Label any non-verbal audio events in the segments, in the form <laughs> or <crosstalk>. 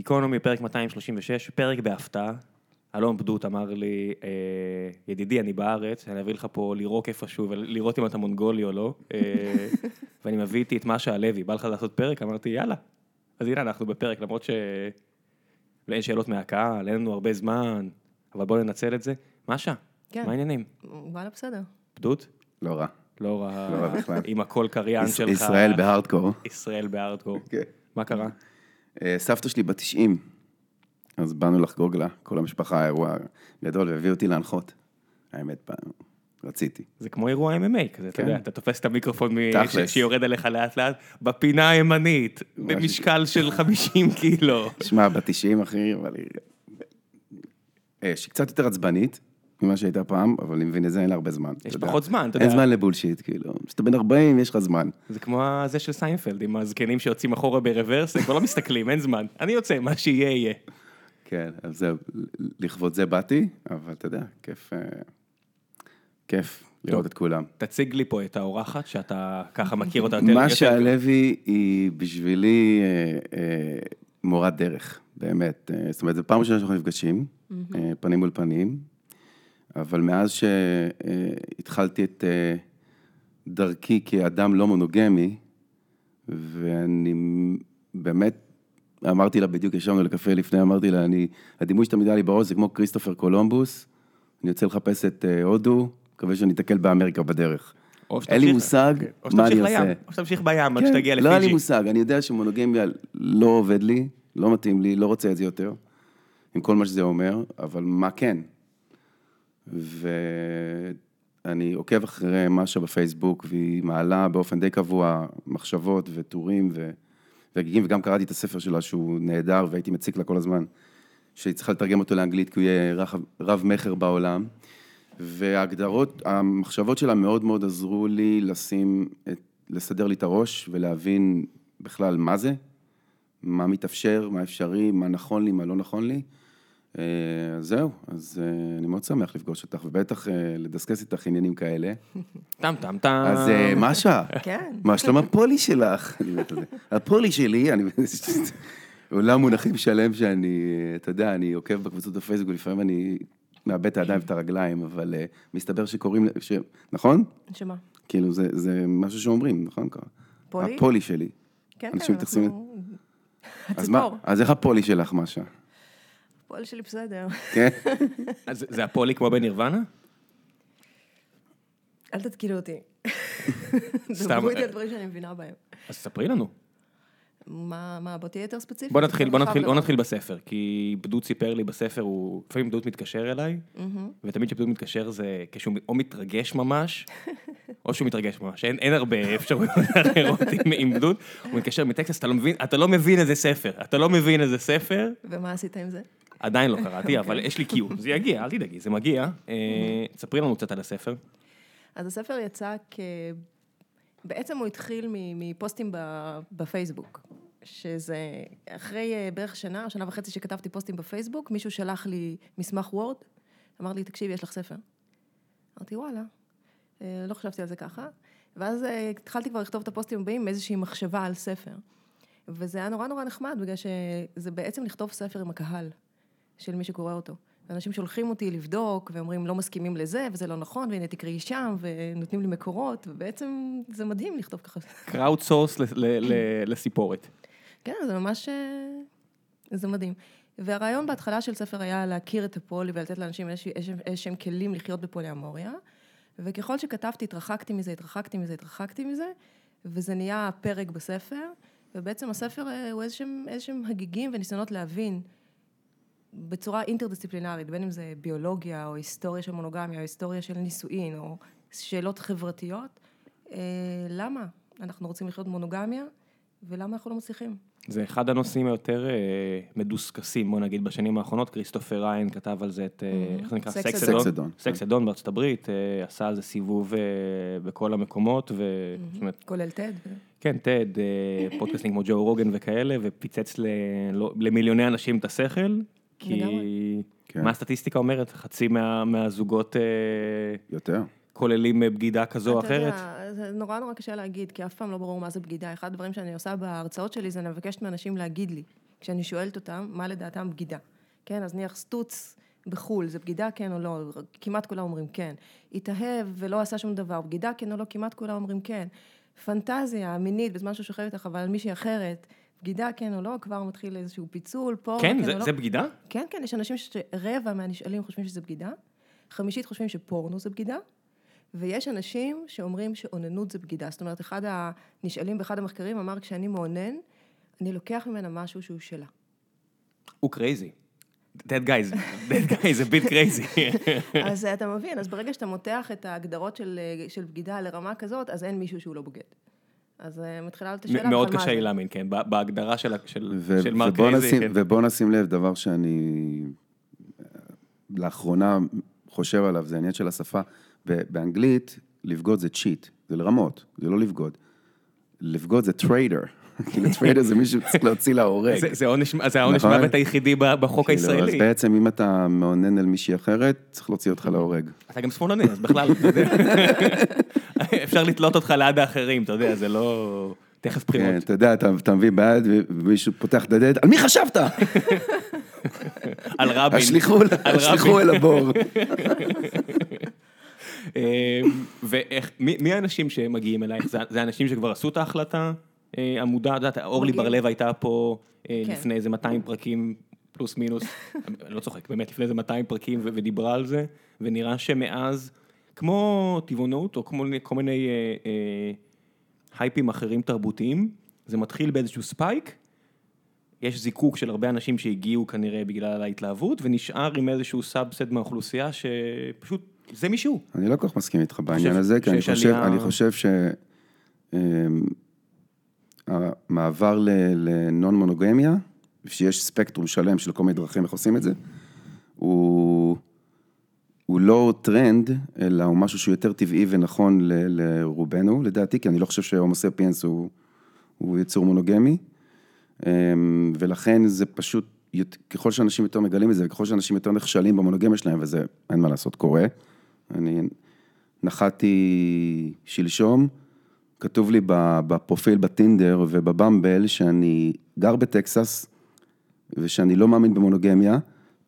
גיקונומי, פרק 236, פרק בהפתעה. אלון בדות אמר לי, אה, ידידי, אני בארץ, אני אביא לך פה לירוק איפשהו ולראות אם אתה מונגולי או לא. אה, <laughs> ואני מביא איתי את משה הלוי, בא לך לעשות פרק? אמרתי, יאללה. אז הנה אנחנו בפרק, למרות שאין שאלות מהקהל, אין לנו הרבה זמן, אבל בואו ננצל את זה. משה, כן. מה העניינים? וואלה, בסדר. בדות? לא רע. לא רע, לא רע בכלל. עם הקול קריין שלך. ישראל בהארדקור. ישראל בהארדקור. <laughs> כן. מה קרה? אה, סבתא שלי בת 90, אז באנו לחגוג לה, כל המשפחה, אירוע גדול, והביאו אותי להנחות. האמת, רציתי. זה כמו אירוע MMA כזה, אתה כן. יודע, אתה תופס את המיקרופון. ש- שיורד עליך לאט לאט, בפינה הימנית, במשקל של <laughs> 50 קילו. שמע, בת 90, אחי, אבל היא... אה, שהיא קצת יותר עצבנית ממה שהייתה פעם, אבל אני מבין את זה, אין לה הרבה זמן. יש יודע. פחות זמן, אתה אין יודע. זמן לבולשיט, כאילו. כשאתה בן 40, יש לך זמן. זה כמו זה של סיינפלד, עם הזקנים שיוצאים אחורה ברוורס, הם כבר לא מסתכלים, אין זמן. אני יוצא, מה שיהיה יהיה. כן, אז זהו, לכבוד זה באתי, אבל אתה יודע, כיף, אה, כיף לראות את כולם. תציג לי פה את האורחת, שאתה ככה מכיר אותה יותר. משה יותר- הלוי היא בשבילי אה, אה, מורת דרך, באמת. אה, זאת אומרת, זו פעם ראשונה שאנחנו נפגשים, אה, פנים מול פנים, אבל מאז שהתחלתי את אה, דרכי כאדם לא מונוגמי, ואני באמת, אמרתי לה בדיוק, ישבנו לקפה לפני, אמרתי לה, אני, הדימוי שתמיד היה לי בראש זה כמו כריסטופר קולומבוס, אני יוצא לחפש את אה, הודו, מקווה שאני אתקל באמריקה בדרך. אין לי מושג או מה אני עושה. או שתמשיך בים, עד כן, שתגיע לא היה לי לפיג'י. מושג, אני יודע שמונוגמיה לא עובד לי, לא מתאים לי, לא רוצה את זה יותר, עם כל מה שזה אומר, אבל מה כן? ואני עוקב אחרי משה בפייסבוק, והיא מעלה באופן די קבוע מחשבות וטורים ו... והגיגים, וגם קראתי את הספר שלה שהוא נהדר, והייתי מציק לה כל הזמן, שהיא צריכה לתרגם אותו לאנגלית, כי הוא יהיה רב, רב מכר בעולם. וההגדרות, המחשבות שלה מאוד מאוד עזרו לי לשים, את, לסדר לי את הראש ולהבין בכלל מה זה, מה מתאפשר, מה אפשרי, מה נכון לי, מה לא נכון לי. אה, אז זהו, אז אה, אני מאוד שמח לפגוש אותך, ובטח אה, לדסקס איתך עניינים כאלה. טם טם טם. אז משה, כן. מה שלום הפולי שלך? הפולי שלי, אני... עולם מונחים שלם שאני, אתה יודע, אני עוקב בקבוצות בפייסבוק, לפעמים אני מאבד את הידיים ואת הרגליים, אבל מסתבר שקוראים. נכון? שמה? כאילו, זה, זה משהו שאומרים, נכון? פולי? הפולי שלי. כן, כן. אנחנו... אז מה, הציפור. אז איך הפולי שלך, משה? הפועל שלי בסדר. כן? <laughs> אז זה הפולי כמו בנירוונה? אל תתקילו אותי. <laughs> סתם, דברו איתי על דברים שאני מבינה בהם. אז ספרי לנו. מה, מה, בוא תהיה יותר ספציפי. בוא נתחיל, בוא נתחיל, בוא. נתחיל בספר, כי בדוד סיפר לי בספר, הוא, לפעמים בדוד מתקשר אליי, ותמיד כשבדוד מתקשר זה כשהוא או מתרגש ממש, <laughs> או שהוא מתרגש ממש, אין, אין הרבה אפשרויות אחרות עם, עם בדוד, הוא מתקשר מטקסס, אתה לא מבין, אתה לא מבין איזה ספר, אתה לא מבין איזה ספר, ומה עשית עם זה? עדיין לא קראתי, אבל יש לי קיום, זה יגיע, אל תדאגי, זה מגיע. אה, ספרי לנו קצת על הספר. אז הספר יצא כ... בעצם הוא התחיל מפוסטים בפייסבוק, שזה אחרי אה, בערך שנה, שנה וחצי שכתבתי פוסטים בפייסבוק, מישהו שלח לי מסמך וורד, אמר לי, תקשיבי, יש לך ספר. אמרתי, וואלה, אה, לא חשבתי על זה ככה. ואז אה, התחלתי כבר לכתוב את הפוסטים הבאים עם איזושהי מחשבה על ספר. וזה היה נורא נורא נחמד, בגלל שזה בעצם לכתוב ספר עם הקהל של מי שקורא אותו. ואנשים שולחים אותי לבדוק, ואומרים, לא מסכימים לזה, וזה לא נכון, והנה תקראי שם, ונותנים לי מקורות, ובעצם זה מדהים לכתוב ככה. crowdsource לסיפורת. כן, זה ממש... אה, זה מדהים. והרעיון בהתחלה של ספר היה להכיר את הפולי ולתת לאנשים איזשה- איזשהם איזשהם כלים לחיות בפוליאמוריה, וככל שכתבתי, התרחקתי מזה, התרחקתי מזה, התרחקתי מזה, וזה נהיה פרק בספר, ובעצם הספר אה, הוא איזשהם, איזשהם הגיגים וניסיונות להבין בצורה אינטרדיסציפלינרית, בין אם זה ביולוגיה, או היסטוריה של מונוגמיה, או היסטוריה של נישואין, או שאלות חברתיות, אה, למה אנחנו רוצים לחיות מונוגמיה, ולמה אנחנו לא מצליחים. זה אחד הנושאים היותר אה, מדוסקסים, בוא נגיד, בשנים האחרונות. כריסטופר ריין כתב על זה את, אה, איך זה נקרא? Sex, Sex at Dawn. Sex at Dawn בארצות הברית, אה, עשה על זה סיבוב אה, בכל המקומות, ו... זאת אומרת, כולל טד. כן, טד, אה, פודקאסטים כמו ג'ו רוגן וכאלה, ופיצץ ל... לא- למיליוני אנשים את השכל, כי... כן. מה הסטטיסטיקה אומרת? חצי מה, מהזוגות אה, יותר. כוללים אה, בגידה כזו או אתה אחרת? יודע, זה נורא נורא קשה להגיד, כי אף פעם לא ברור מה זה בגידה. אחד הדברים שאני עושה בהרצאות שלי זה אני מבקשת מאנשים להגיד לי כשאני שואלת אותם מה לדעתם בגידה. כן, אז נניח סטוץ בחו"ל, זה בגידה כן או לא? כמעט כולם אומרים כן. התאהב ולא עשה שום דבר, בגידה כן או לא? כמעט כולם אומרים כן. פנטזיה מינית בזמן שהוא שוכב איתך, אבל על מישהי אחרת, בגידה כן או לא, כבר מתחיל איזשהו פיצול, פה כן, כן זה, או לא. זה בגידה? כן, כן, יש אנשים שרבע מהנשאלים חושבים שזה בגידה, חמישית חושבים שפורנו זה בגידה, ויש אנשים שאומרים שאוננות זה בגידה. זאת אומרת, אחד הנשאלים באחד המחקרים אמר, כשאני מאונן, אני לוקח ממנה משהו שהוא שלה. הוא crazy. That guy is, that guy is a bit crazy. <laughs> אז אתה מבין, אז ברגע שאתה מותח את ההגדרות של, של בגידה לרמה כזאת, אז אין מישהו שהוא לא בוגד. אז אה, מתחילה לעלות השאלה, מאוד קשה לי? להאמין, כן, ב- בהגדרה של, של, ו- כן. ובוא נשים לב, דבר שאני אה, לאחרונה חושב עליו, זה העניין של השפה. באנגלית, לבגוד זה cheat, זה לרמות, זה לא לבגוד. לבגוד זה traitor. כאילו traitor זה מישהו שצריך להוציא להורג. זה- זה עונש- זה העונש נכון? מוות היחידי בחוק כאילו, אז הישראלי. בעצם אם אתה מאונן על מישהי אחרת, צריך להוציא אותך להורג. אתה גם שמאלני, אז בכלל. <laughs> אפשר לתלות אותך ליד האחרים, אתה יודע, זה לא... תכף כן, בחירות. אתה יודע, אתה מביא ביד ומישהו פותח את הדלת, על מי חשבת? <laughs> על רבין. השליכו רבין. אל הבור. <laughs> אה, ואיך, מי האנשים שמגיעים אלייך? זה- זה אנשים שכבר עשו את ההחלטה אה, המודעת? את יודעת, אורלי. בר-לב הייתה פה אה, כן. לפני איזה 200 פרקים, פלוס מינוס, <laughs> אני לא צוחק, באמת, לפני איזה 200 פרקים, ו- ודיברה על זה, ונראה שמאז, כמו טבעונות, או כמו כל מיני אה, אה, הייפים אחרים תרבותיים, זה מתחיל באיזשהו spike, יש זיקוק של הרבה אנשים שהגיעו כנראה בגלל ההתלהבות, ונשאר עם איזשהו subset מהאוכלוסייה שפשוט, זה מישהו. אני לא כל כך מסכים איתך בעניין הזה, כי אני חושב, עלייה- אני חושב ש... המעבר לנון מונוגמיה, שיש ספקטרום שלם של כל מיני דרכים איך עושים את זה, הוא, הוא לא טרנד, אלא הוא משהו שהוא יותר טבעי ונכון ל, לרובנו, לדעתי, כי אני לא חושב שהומו ספיאנס הוא, הוא יצור מונוגמי, אמ, ולכן זה פשוט, ככל שאנשים יותר מגלים את זה, וככל שאנשים יותר נכשלים במונוגמיה שלהם, וזה, אין מה לעשות, קורה. אני נחתי שלשום, כתוב לי בפרופיל בטינדר ובבמבל שאני גר בטקסס ושאני לא מאמין במונוגמיה.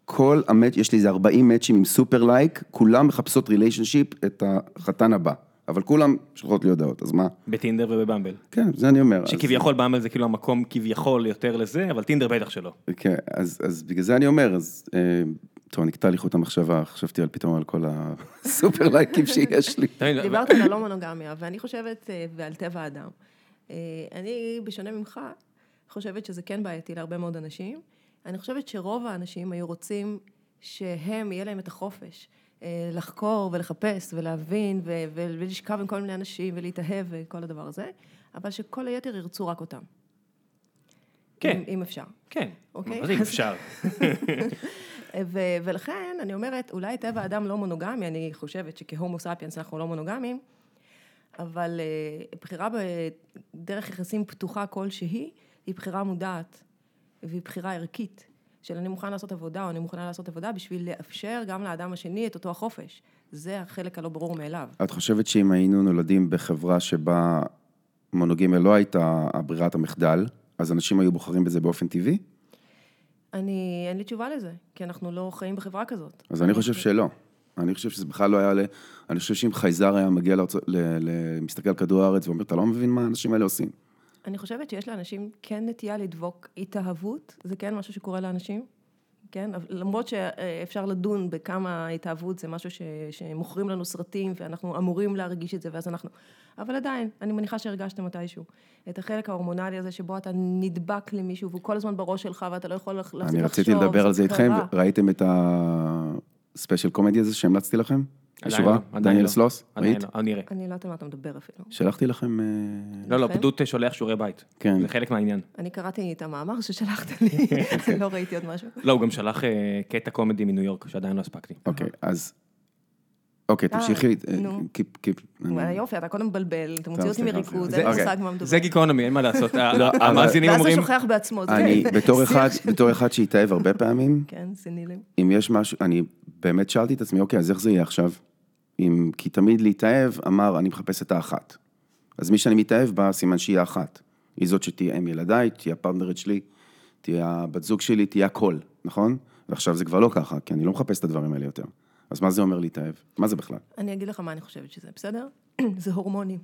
כל ה match, יש לי איזה 40 מאצ'ים עם super like, כולם מחפשות relationship את החתן הבא. אבל כולם שולחות לי הודעות, אז מה? בטינדר ובבמבל. כן, זה אני אומר. אז- שכביכול במבל זה כאילו המקום כביכול יותר לזה, אבל טינדר בטח שלא. כן, אז, אז בגלל זה אני אומר, אז... אה, טוב, נקטע לי חוט המחשבה, חשבתי על פתאום על כל הסופר לייקים שיש לי. <laughs> דיברת על הלא מונוגמיה, ואני חושבת, אה, ועל טבע האדם. אה, אני, בשונה ממך, חושבת שזה כן בעייתי להרבה מאוד אנשים. אני חושבת שרוב האנשים היו רוצים שהם, יהיה להם את החופש. אה, לחקור ולחפש ולהבין ולשכב עם כל מיני אנשים ולהתאהב וכל הדבר הזה, אבל שכל היתר ירצו רק אותם. כן. אם, אם אפשר. כן, אוקיי, מה זה אם אפשר? <laughs> ו- ולכן אני אומרת, אולי טבע האדם לא מונוגמי, אני חושבת שכהומו ספיאנס אנחנו לא מונוגמים, אבל אה, בחירה בדרך יחסים פתוחה כלשהי, היא בחירה מודעת, והיא בחירה ערכית, של אני מוכן לעשות עבודה או אני מוכנה לעשות עבודה בשביל לאפשר גם לאדם השני את אותו החופש. זה החלק הלא ברור מאליו. את חושבת שאם היינו נולדים בחברה שבה מונוגמיה לא הייתה ברירת המחדל, אז אנשים היו בוחרים בזה באופן טבעי? אני, אין לי תשובה לזה, כי אנחנו לא חיים בחברה כזאת. אז אני חושב שלא. אני חושב שזה בכלל לא היה ל... אני חושב שאם חייזר היה מגיע לארצות... ל... ל... מסתכל על כדור הארץ ואומר, אתה לא מבין מה האנשים האלה עושים. אני חושבת שיש לאנשים כן נטייה לדבוק התאהבות, זה כן משהו שקורה לאנשים, כן? למרות שאפשר לדון בכמה התאהבות זה משהו ש... שמוכרים לנו סרטים ואנחנו אמורים להרגיש את זה ואז אנחנו... אבל עדיין, אני מניחה שהרגשתם מתישהו. את החלק ההורמונלי הזה שבו אתה נדבק למישהו והוא כל הזמן בראש שלך ואתה לא יכול לחשוב. אני רציתי לדבר על זה איתכם. ראיתם את הספיישל קומדי הזה שהמלצתי לכם? ישובה? לא, דניאל לא. סלוס? ראית? לא, אני לא יודעת על מה אתה מדבר אפילו. שלחתי לכם... אה, לא, לא? פדות שולח שיעורי בית. כן. זה חלק מהעניין. אני קראתי את המאמר ששלחת לי, <laughs> לא ראיתי עוד משהו. לא, הוא גם שלח אה, קטע קומדי מניו יורק, שעדיין לא הספקתי. אוקיי, אז... אוקיי, אה, תמשיכי. נו. יופי, אתה קודם מבלבל, אתה מוציא אותי מריכוז, סליחה. אין אוקיי. מושג מה מדובר. זה גיקונומי, אין מה לעשות. המאזינים ואז הוא אומרים, שוכח בעצמו. אני, <laughs> בתור אחד שהתאהב הרבה פעמים, כן, סנילים. אם יש משהו, אני באמת שאלתי את עצמי, אוקיי, אז איך זה יהיה עכשיו? אם, כי תמיד להתאהב, אמר, אני מחפש את האחת. אז מי שאני מתאהב בה, סימן שהיא האחת. היא זאת שתהיה אם ילדיי, תהיה הפרטנרית שלי, תהיה הבת זוג שלי, תהיה הכל, נכון? ועכשיו זה כבר לא ככה, כי אני לא מחפש את הדברים האלה יותר. אז מה זה אומר להתאהב? מה זה בכלל? אני אגיד לך מה אני חושבת שזה, בסדר? <clears throat> זה הורמונים.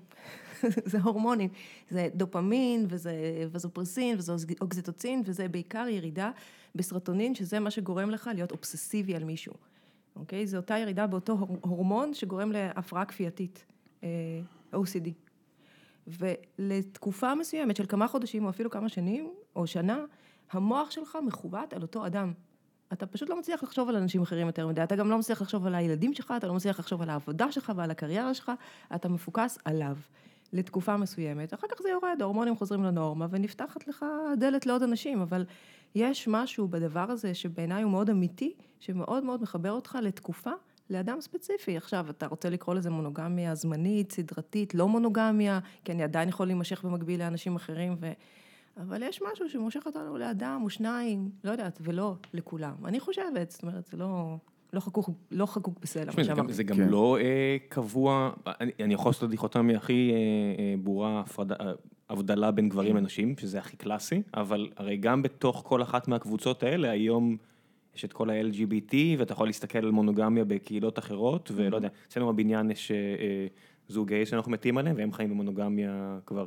<laughs> זה הורמונים. זה דופמין, וזה וזופרסין, וזה אוקזיטוצין, וזה בעיקר ירידה בסרטונין, שזה מה שגורם לך להיות אובססיבי על מישהו. אוקיי? זו אותה ירידה באותו הורמון שגורם להפרעה כפייתית, אה, OCD. ולתקופה מסוימת של כמה חודשים, או אפילו כמה שנים, או שנה, המוח שלך מכוות על אותו אדם. אתה פשוט לא מצליח לחשוב על אנשים אחרים יותר מדי, אתה גם לא מצליח לחשוב על הילדים שלך, אתה לא מצליח לחשוב על העבודה שלך ועל הקריירה שלך, אתה מפוקס עליו. לתקופה מסוימת, אחר כך זה יורד, ההורמונים חוזרים לנורמה ונפתחת לך דלת לעוד אנשים, אבל יש משהו בדבר הזה שבעיניי הוא מאוד אמיתי, שמאוד מאוד מחבר אותך לתקופה, לאדם ספציפי. עכשיו, אתה רוצה לקרוא לזה מונוגמיה זמנית, סדרתית, לא מונוגמיה, כי אני עדיין יכול להימשך במקביל לאנשים אחרים, ו... אבל יש משהו שמושך אותנו לאדם או שניים, לא יודעת, ולא לכולם. אני חושבת, זאת אומרת, זה לא... לא חקוק, לא חקוק בסלע, מה שאמרתי. זה גם כן. לא אה, קבוע, אני, אני יכול לעשות את הדיכוטומיה הכי אה, אה, ברורה, הפרדה, אה, הבדלה בין גברים לנשים, שזה הכי קלאסי, אבל הרי גם בתוך כל אחת מהקבוצות האלה, היום יש את כל ה-LGBT, ואתה יכול להסתכל על מונוגמיה בקהילות אחרות, ולא יודע, אצלנו בבניין יש אה, אה זוג גיי שאנחנו מתים עליהם, והם חיים במונוגמיה כבר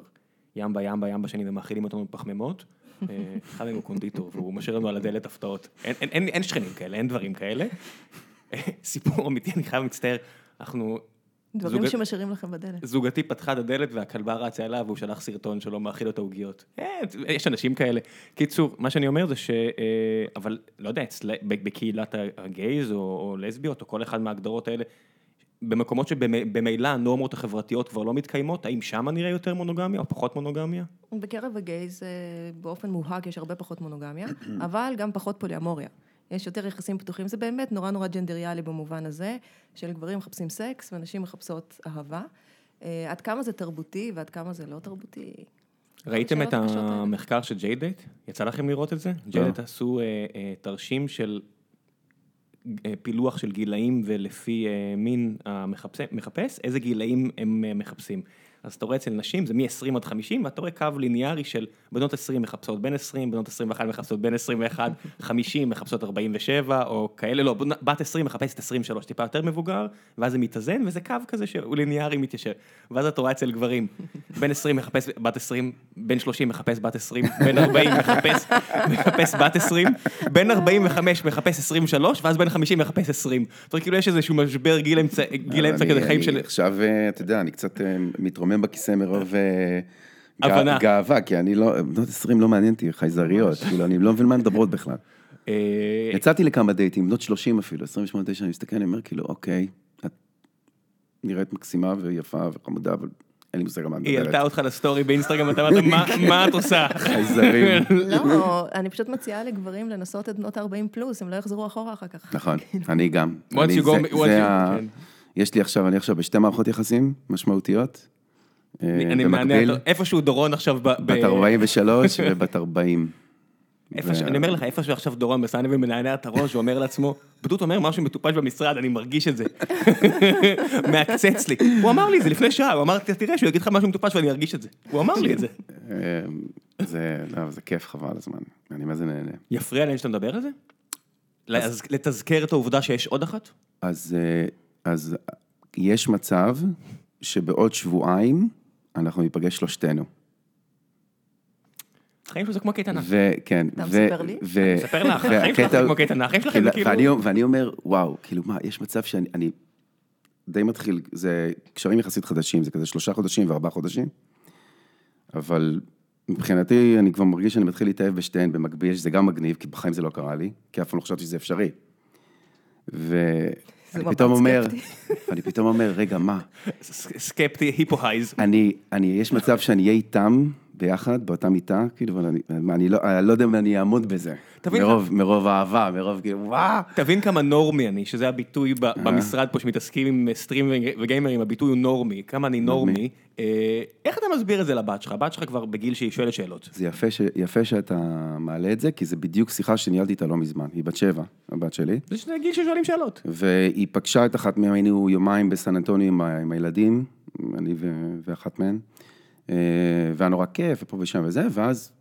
ים בים בים בשנים ומאכילים אותנו בפחמימות. אה, אחד מהם הוא קונדיטור, והוא משאיר לנו על הדלת הפתעות. אין, אין, אין, אין שכנים כאלה, אין דברים כאלה. סיפור אמיתי, אני חייב מצטער, אנחנו... דברים זוג... שמשאירים לכם בדלת. זוגתי פתחה את הדלת והכלבה רצה אליו והוא שלח סרטון שלו מאכיל את העוגיות. אה, יש אנשים כאלה. קיצור, מה שאני אומר זה ש... אה, אבל לא יודע, בקהילת הגייז או, או לסביות או כל אחד מההגדרות האלה, במקומות שבמילא הנורמות החברתיות כבר לא מתקיימות, האם שם נראה יותר מונוגמיה או פחות מונוגמיה? בקרב הגייז באופן מובהק יש הרבה פחות מונוגמיה, <clears throat> אבל גם פחות פוליאמוריה. יש יותר יחסים פתוחים, זה באמת נורא נורא ג'נדריאלי במובן הזה, של גברים מחפשים סקס ונשים מחפשות אהבה. אה, עד כמה זה תרבותי ועד כמה זה לא תרבותי. ראיתם את המחקר של ג'יידט? יצא לכם לראות את זה? לא. ג'יידט עשו אה, אה, תרשים של פילוח של גילאים ולפי מין המחפש, איזה גילאים הם מחפשים. אז אתה רואה אצל נשים זה מ-20 עד 50, ואתה רואה קו ליניארי של בנות 20 מחפשות בין 20, בנות 21 מחפשות בין 21, 50 <laughs> מחפשות 47, או כאלה, לא, בת 20 מחפשת 23, טיפה יותר מבוגר, ואז זה מתאזן, וזה קו כזה שהוא ליניארי מתיישר. ואז אתה רואה אצל גברים, בין 20 מחפש בת 20, בין 30 מחפש בת 20, בין 40 מחפש, מחפש בת 20, בין 45 מחפש 23, ואז בין 50 מחפש 20. זאת אומרת, כאילו יש איזשהו משבר גיל אמצע, גיל אמצע כזה חיים של... עכשיו, אה, אתה יודע, אני קצת אה, מתרומם. מתרומם בכיסא מרוב אה, הבנה. גאווה, כי אני לא, בנות 20 לא מעניין אותי, חייזריות, כאילו, אני לא מבין מה הן מדברות בכלל. אה, יצאתי לכמה דייטים, בנות 30 אפילו, 28, 9, אני מסתכל, אני אומר, כאילו, אוקיי, את נראית מקסימה ויפה וחמודה, אבל אין לי מושג על מה את מדברת. היא העלתה אותך לסטורי באינסטגרם, אתה אמרת, מה <laughs> את עושה? חייזרים. <laughs> לא, אני פשוט מציעה לגברים לנסות את בנות 40 פלוס, הם לא יחזרו אחורה אחר כך. נכון, <laughs> אני גם. כן. יש לי עכשיו, אני עכשיו בשתי מערכות יחסים משמעותיות. אה, אני מענה, איפשהו דורון עכשיו ב... בת 43 <laughs> ובת 40. אני אומר לך, איפשהו עכשיו דורון מסענה ומנענע את הראש, הוא אומר לעצמו, בדות אומר משהו מטופש במשרד, אני מרגיש את זה. <laughs> מעקצץ לי. הוא אמר לי את זה לפני שעה, הוא אמר, תראה שהוא יגיד לך משהו מטופש ואני ארגיש את זה. הוא אמר לי את זה. אה, לא, זה כיף חבל הזמן, אני מה זה נהנה. יפריע להם שאתה מדבר על זה? לתזכר את העובדה שיש עוד אחת? אז אה, יש מצב שבעוד שבועיים, אנחנו ניפגש שלושתנו. החיים שלו זה כמו קייטנה. וכן. אתה מספר לי? אני מספר לך, החיים שלך זה כמו קייטנה, החיים שלכם זה כאילו... ואני אומר, וואו, כאילו מה, יש מצב שאני די מתחיל, זה קשרים יחסית חדשים, זה כזה שלושה חודשים וארבעה חודשים, אבל מבחינתי, אני כבר מרגיש שאני מתחיל להתאהב בשתיהן במקביל, שזה גם מגניב, כי בחיים זה לא קרה לי, כי אף פעם לא חשבתי שזה אפשרי. אני פתאום אומר, <laughs> אני פתאום אומר, רגע, מה? סקפטי, היפוהייז. אני, אני, יש מצב שאני אהיה איתם ביחד, באותה מיטה, כאילו, אבל אני, אני, לא, אני לא יודע אם אני אעמוד בזה. מרוב, כמה... מרוב אהבה, מרוב כאילו, וואו. תבין כמה נורמי אני, שזה הביטוי ב, אה. במשרד פה שמתעסקים עם סטרים וגיימרים, הביטוי הוא נורמי, כמה אני נורמי. אה, איך אתה מסביר את זה לבת שלך? הבת שלך כבר בגיל שהיא שואלת שאלות. זה יפה, ש, יפה שאתה מעלה את זה, כי זה בדיוק שיחה שניהלתי איתה לא מזמן. היא בת שבע, הבת שלי. זה גיל ששואלים שאלות. והיא פגשה את אחת מהן, היינו יומיים בסן אנטוני עם, עם הילדים, אני ו, ואחת מהן. אה, והיה נורא כיף, ופה ושם וזה, ואז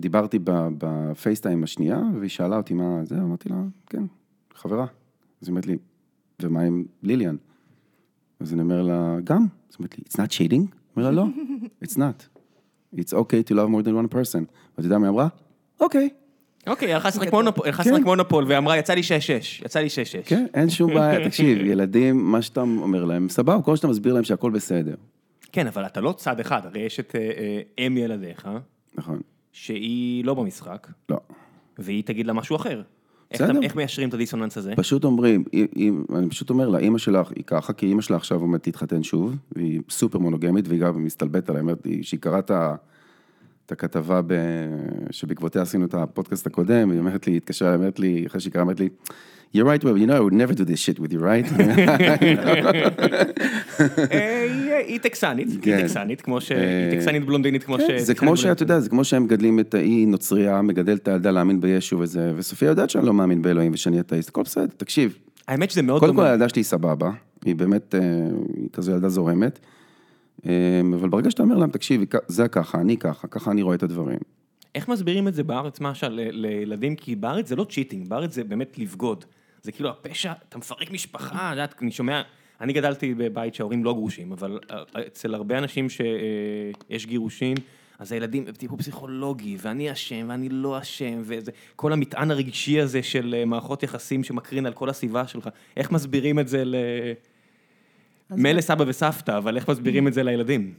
דיברתי ב- בפייסטיים השנייה, והיא שאלה אותי מה זה, אמרתי לה, כן, חברה. אז היא אומרת לי, ומה עם ליליאן? אז אני אומר לה, גם. אז היא אומרת לי, it's not cheating? אני אומר לה, לא, it's not. It's okay to love more than one person. ואתה יודע מה היא אמרה? אוקיי. אוקיי, הלכה לשחק מונופול, לשחק כן. מונופול ואמרה, יצא לי 6-6, יצא לי 6-6. כן, אין שום בעיה. <laughs> תקשיב, ילדים, מה שאתה אומר להם, סבבה, כל שאתה מסביר להם שהכל בסדר. כן, אבל אתה לא צד אחד, הרי יש את אה, אה, אם ילדיך, נכון. שהיא לא במשחק, לא. והיא תגיד לה משהו אחר. איך בסדר. אתה- איך מיישרים את הדיסוננס הזה? פשוט אומרים, אם- אני פשוט אומר לה, אימא שלך היא ככה, כי אימא שלה עכשיו עומדת להתחתן שוב, והיא סופר מונוגמית, והיא גם מסתלבטת עליה, אומרת לי, שהיא קראה את הכתבה ב... שבעקבותיה עשינו את הפודקאסט הקודם, היא אומרת לי, היא התקשרה, אומרת לי, אחרי שהיא קראה, אומרת לי, You're right, well, you know, I would never do this shit with you, right? <laughs> אה, היא טקסנית, היא כן. טקסנית, כמו ש... אה, היא טקסנית בלונדינית, כמו ש... כן, זה כמו שאתה יודע, זה כמו שהם מגדלים את האי נוצרייה, מגדל את הילדה להאמין בישו וזה, וסופיה יודעת שאני לא מאמין באלוהים ושאני אתאיסט, הכל בסדר, תקשיב, האמת שזה מאוד קודם כל דומה. הילדה שלי היא סבבה, היא באמת, אה, כזו ילדה זורמת, אבל ברגע שאתה אומר להם, תקשיב, זה ככה, אני ככה, ככה אני רואה את הדברים. איך מסבירים את זה בארץ, משל, לילדים? כי בארץ זה לא cheating, בארץ זה באמת לבגוד. זה כאילו הפשע, אתה מפרק משפחה, את יודעת, אני שומע, אני גדלתי בבית שההורים לא גרושים, אבל אה, אצל הרבה אנשים שיש גירושין, אז הילדים בטיפול פסיכולוגי, ואני אשם, ואני לא אשם, וזה, כל המטען הרגשי הזה של אה, מערכות יחסים שמקרין על כל הסביבה שלך, איך מסבירים את זה ל... מילא סבא וסבתא, אבל איך מסבירים את זה לילדים?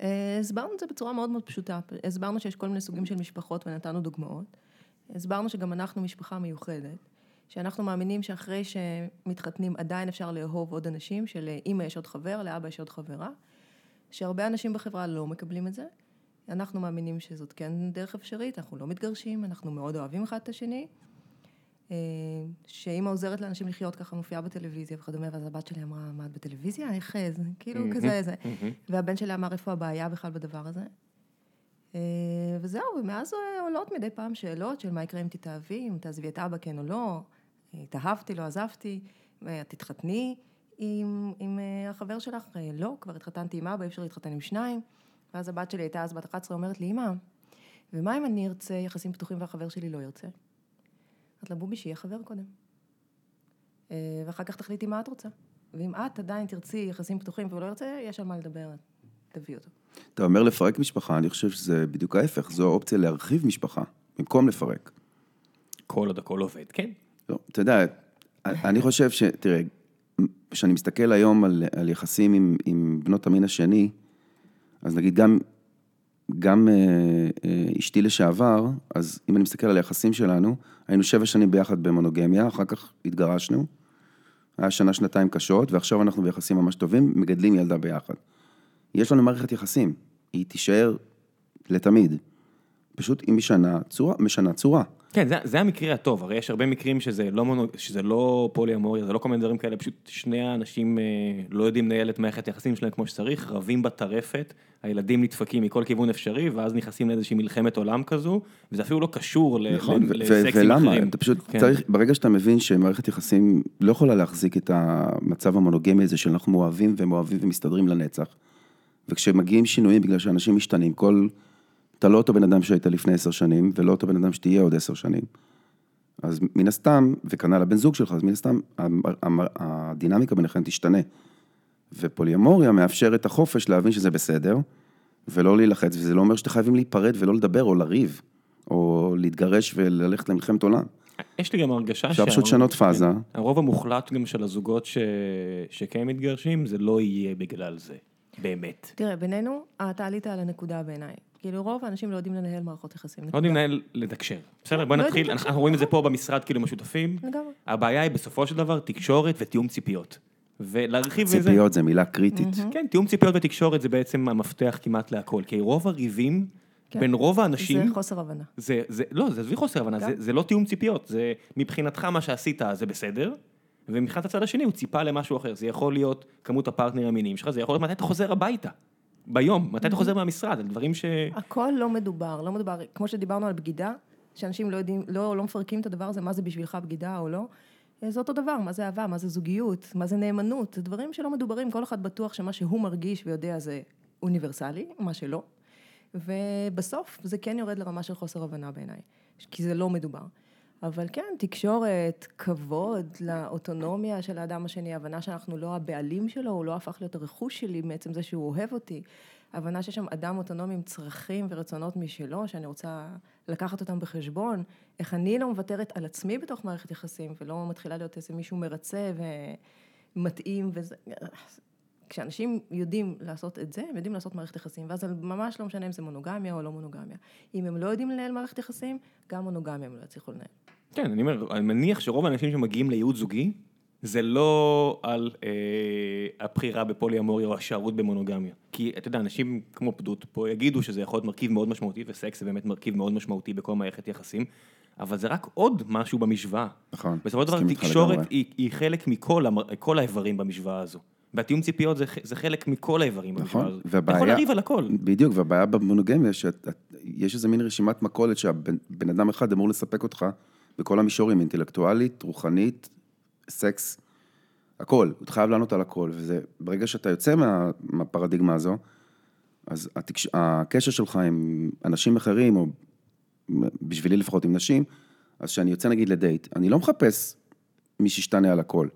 אה, הסברנו את זה בצורה מאוד מאוד פשוטה. הסברנו שיש כל מיני סוגים של משפחות ונתנו דוגמאות. הסברנו שגם אנחנו משפחה מיוחדת, שאנחנו מאמינים שאחרי שמתחתנים עדיין אפשר לאהוב עוד אנשים, שלאימא יש עוד חבר, לאבא יש עוד חברה, שהרבה אנשים בחברה לא מקבלים את זה. אנחנו מאמינים שזאת כן דרך אפשרית, אנחנו לא מתגרשים, אנחנו מאוד אוהבים אחד את השני. אה, שאימא עוזרת לאנשים לחיות ככה, מופיעה בטלוויזיה וכדומה, ואז הבת שלי אמרה, מה את בטלוויזיה? איך זה? כאילו כזה, זה. והבן שלי אמר, איפה הבעיה בכלל בדבר הזה? אה, וזהו, ומאז אה, עולות מדי פעם שאלות של מה יקרה אם תתאהבי, אם תעזבי את אבא, כן או לא, התאהבתי, לא עזבתי, תתחתני עם, עם החבר שלך, לא, כבר התחתנתי עם אבא, אי אפשר להתחתן עם שניים. ואז הבת שלי הייתה אז בת 11, אומרת לי, אמא, ומה אם אני ארצה יחסים פתוחים והחבר שלי לא ירצה? אמרתי לה, בובי, שיהיה חבר קודם. אה, ואחר כך תחליטי מה את רוצה. ואם את עדיין תרצי יחסים פתוחים והוא לא ירצה, יש על מה לדבר, תביאי אותו. אתה אומר לפרק משפחה, אני חושב שזה בדיוק ההפך, זו האופציה להרחיב משפחה, במקום לפרק. כל עוד הכל עובד, כן. לא, אתה יודע, אני חושב ש... תראה, כשאני מסתכל היום על, על יחסים עם, עם בנות המין השני, אז נגיד גם, גם אה, אה, אשתי לשעבר, אז אם אני מסתכל על היחסים שלנו, היינו שבע שנים ביחד במונוגמיה, אחר כך התגרשנו, היה שנה, שנתיים קשות, ועכשיו אנחנו ביחסים ממש טובים, מגדלים ילדה ביחד. יש לנו מערכת יחסים, היא תישאר לתמיד. פשוט היא משנה צורה, משנה צורה. כן, זה, זה המקרה הטוב, הרי יש הרבה מקרים שזה לא, מונו, שזה לא פוליאמוריה, זה לא כל מיני דברים כאלה, פשוט שני האנשים אה, לא יודעים לנהל את מערכת היחסים שלהם כמו שצריך, רבים בטרפת, הילדים נדפקים מכל כיוון אפשרי, ואז נכנסים לאיזושהי מלחמת עולם כזו, וזה אפילו לא קשור ל- נכון, לסקסים ולמה? אחרים. אתה פשוט כן. צריך, ברגע שאתה מבין שמערכת יחסים לא יכולה להחזיק את המצב המונוגמי הזה של אנחנו אוהבים ומאוהבים ומסתדרים לנצח, וכשמגיעים שינויים בגלל שאנשים משתנים, כל... אתה לא אותו בן אדם שהיית לפני עשר שנים, ולא אותו בן אדם שתהיה עוד עשר שנים. אז מן הסתם, וכנ"ל הבן זוג שלך, אז מן הסתם, הדינמיקה ביניכם תשתנה. ופוליומוריה מאפשר את החופש להבין שזה בסדר, ולא להילחץ, וזה לא אומר שאתם חייבים להיפרד ולא לדבר או לריב, או להתגרש וללכת למלחמת עולם. יש לי גם הרגשה אפשר פשוט לשנות פאזה. כן. הרוב המוחלט גם של הזוגות ש... שכן מתגרשים, זה לא יהיה בגלל זה, באמת. תראה, בינינו, אתה עלית על הנקודה בעיניי. כאילו, רוב האנשים לא יודעים לנהל מערכות יחסים. לא. יודעים לנהל, לתקשר. בסדר, בוא לא נתחיל, אנחנו רואים את זה. פה במשרד כאילו משותפים. לגמרי. הבעיה היא בסופו של דבר תקשורת ותיאום ציפיות. ולהרחיב מזה... ציפיות זה מילה קריטית. כן, תיאום ציפיות ותקשורת זה בעצם המפתח כמעט להכל. כי רוב הריבים כן. בין רוב האנשים... זה חוסר הבנה. זה, זה, לא, זה עזבי חוסר הבנה, גם. זה, זה לא תיאום ציפיות, זה מבחינתך מה שעשית זה בסדר, ומבחינת הצד השני הוא ציפה למשהו אחר, זה יכול להיות כמות הפרטנר המיניים שלך, זה יכול להיות מתי אתה חוזר הביתה, ביום, מתי אתה חוזר מהמשרד, על דברים ש... הכל לא מדובר, לא מדובר, כמו שדיברנו על בגידה, שאנשים לא יודעים, לא, לא מפרקים את הדבר הזה, מה זה בשבילך בגידה או לא, אה, זה אותו דבר, מה זה אהבה, מה זה זוגיות, מה זה נאמנות, זה דברים שלא מדוברים, כל אחד בטוח שמה שהוא מרגיש ויודע זה אוניברסלי, מה שלא. ובסוף זה כן יורד לרמה של חוסר הבנה בעיניי, כי זה לא מדובר. אבל כן, תקשורת, כבוד לאוטונומיה של האדם השני, הבנה שאנחנו לא הבעלים שלו, הוא לא הפך להיות הרכוש שלי מעצם זה שהוא אוהב אותי. הבנה שיש שם אדם אוטונומי עם צרכים ורצונות משלו, שאני רוצה לקחת אותם בחשבון. איך אני לא מוותרת על עצמי בתוך מערכת יחסים, ולא מתחילה להיות איזה מישהו מרצה ומתאים וזה. כשאנשים יודעים לעשות את זה, הם יודעים לעשות מערכת יחסים, ואז ממש לא משנה אם זה מונוגמיה או לא מונוגמיה. אם הם לא יודעים לנהל מערכת יחסים, גם מונוגמיה הם לא יצליחו לנהל. כן, אני אומר, אני מניח שרוב האנשים שמגיעים לייעוד זוגי, זה לא על אה, הבחירה בפולי-אמוריה או השערות במונוגמיה. כי אתה יודע, אנשים כמו פדות פה יגידו שזה יכול להיות מרכיב מאוד משמעותי, וסקס זה באמת מרכיב מאוד משמעותי בכל מערכת יחסים, אבל זה רק עוד משהו במשוואה. נכון. בסופו של דבר, תקשורת. היא, היא חלק מכל המ- האיברים במשוואה הזו. והתיאום ציפיות זה, זה חלק מכל האיברים נכון, הזו. אתה יכול והבעיה, לריב על הכל. בדיוק, והבעיה במונוגמיה, שיש איזה מין רשימת מכולת שהבן אדם אחד אמור לספק אותך בכל המישורים, אינטלקטואלית, רוחנית, סקס, הכל, הוא חייב לענות על הכל, וזה, ברגע שאתה יוצא מה, מהפרדיגמה הזו, אז התקש... הקשר שלך עם אנשים אחרים, או בשבילי לפחות עם נשים, אז כשאני יוצא נגיד לדייט, אני לא מחפש מי שישתנה על הכל.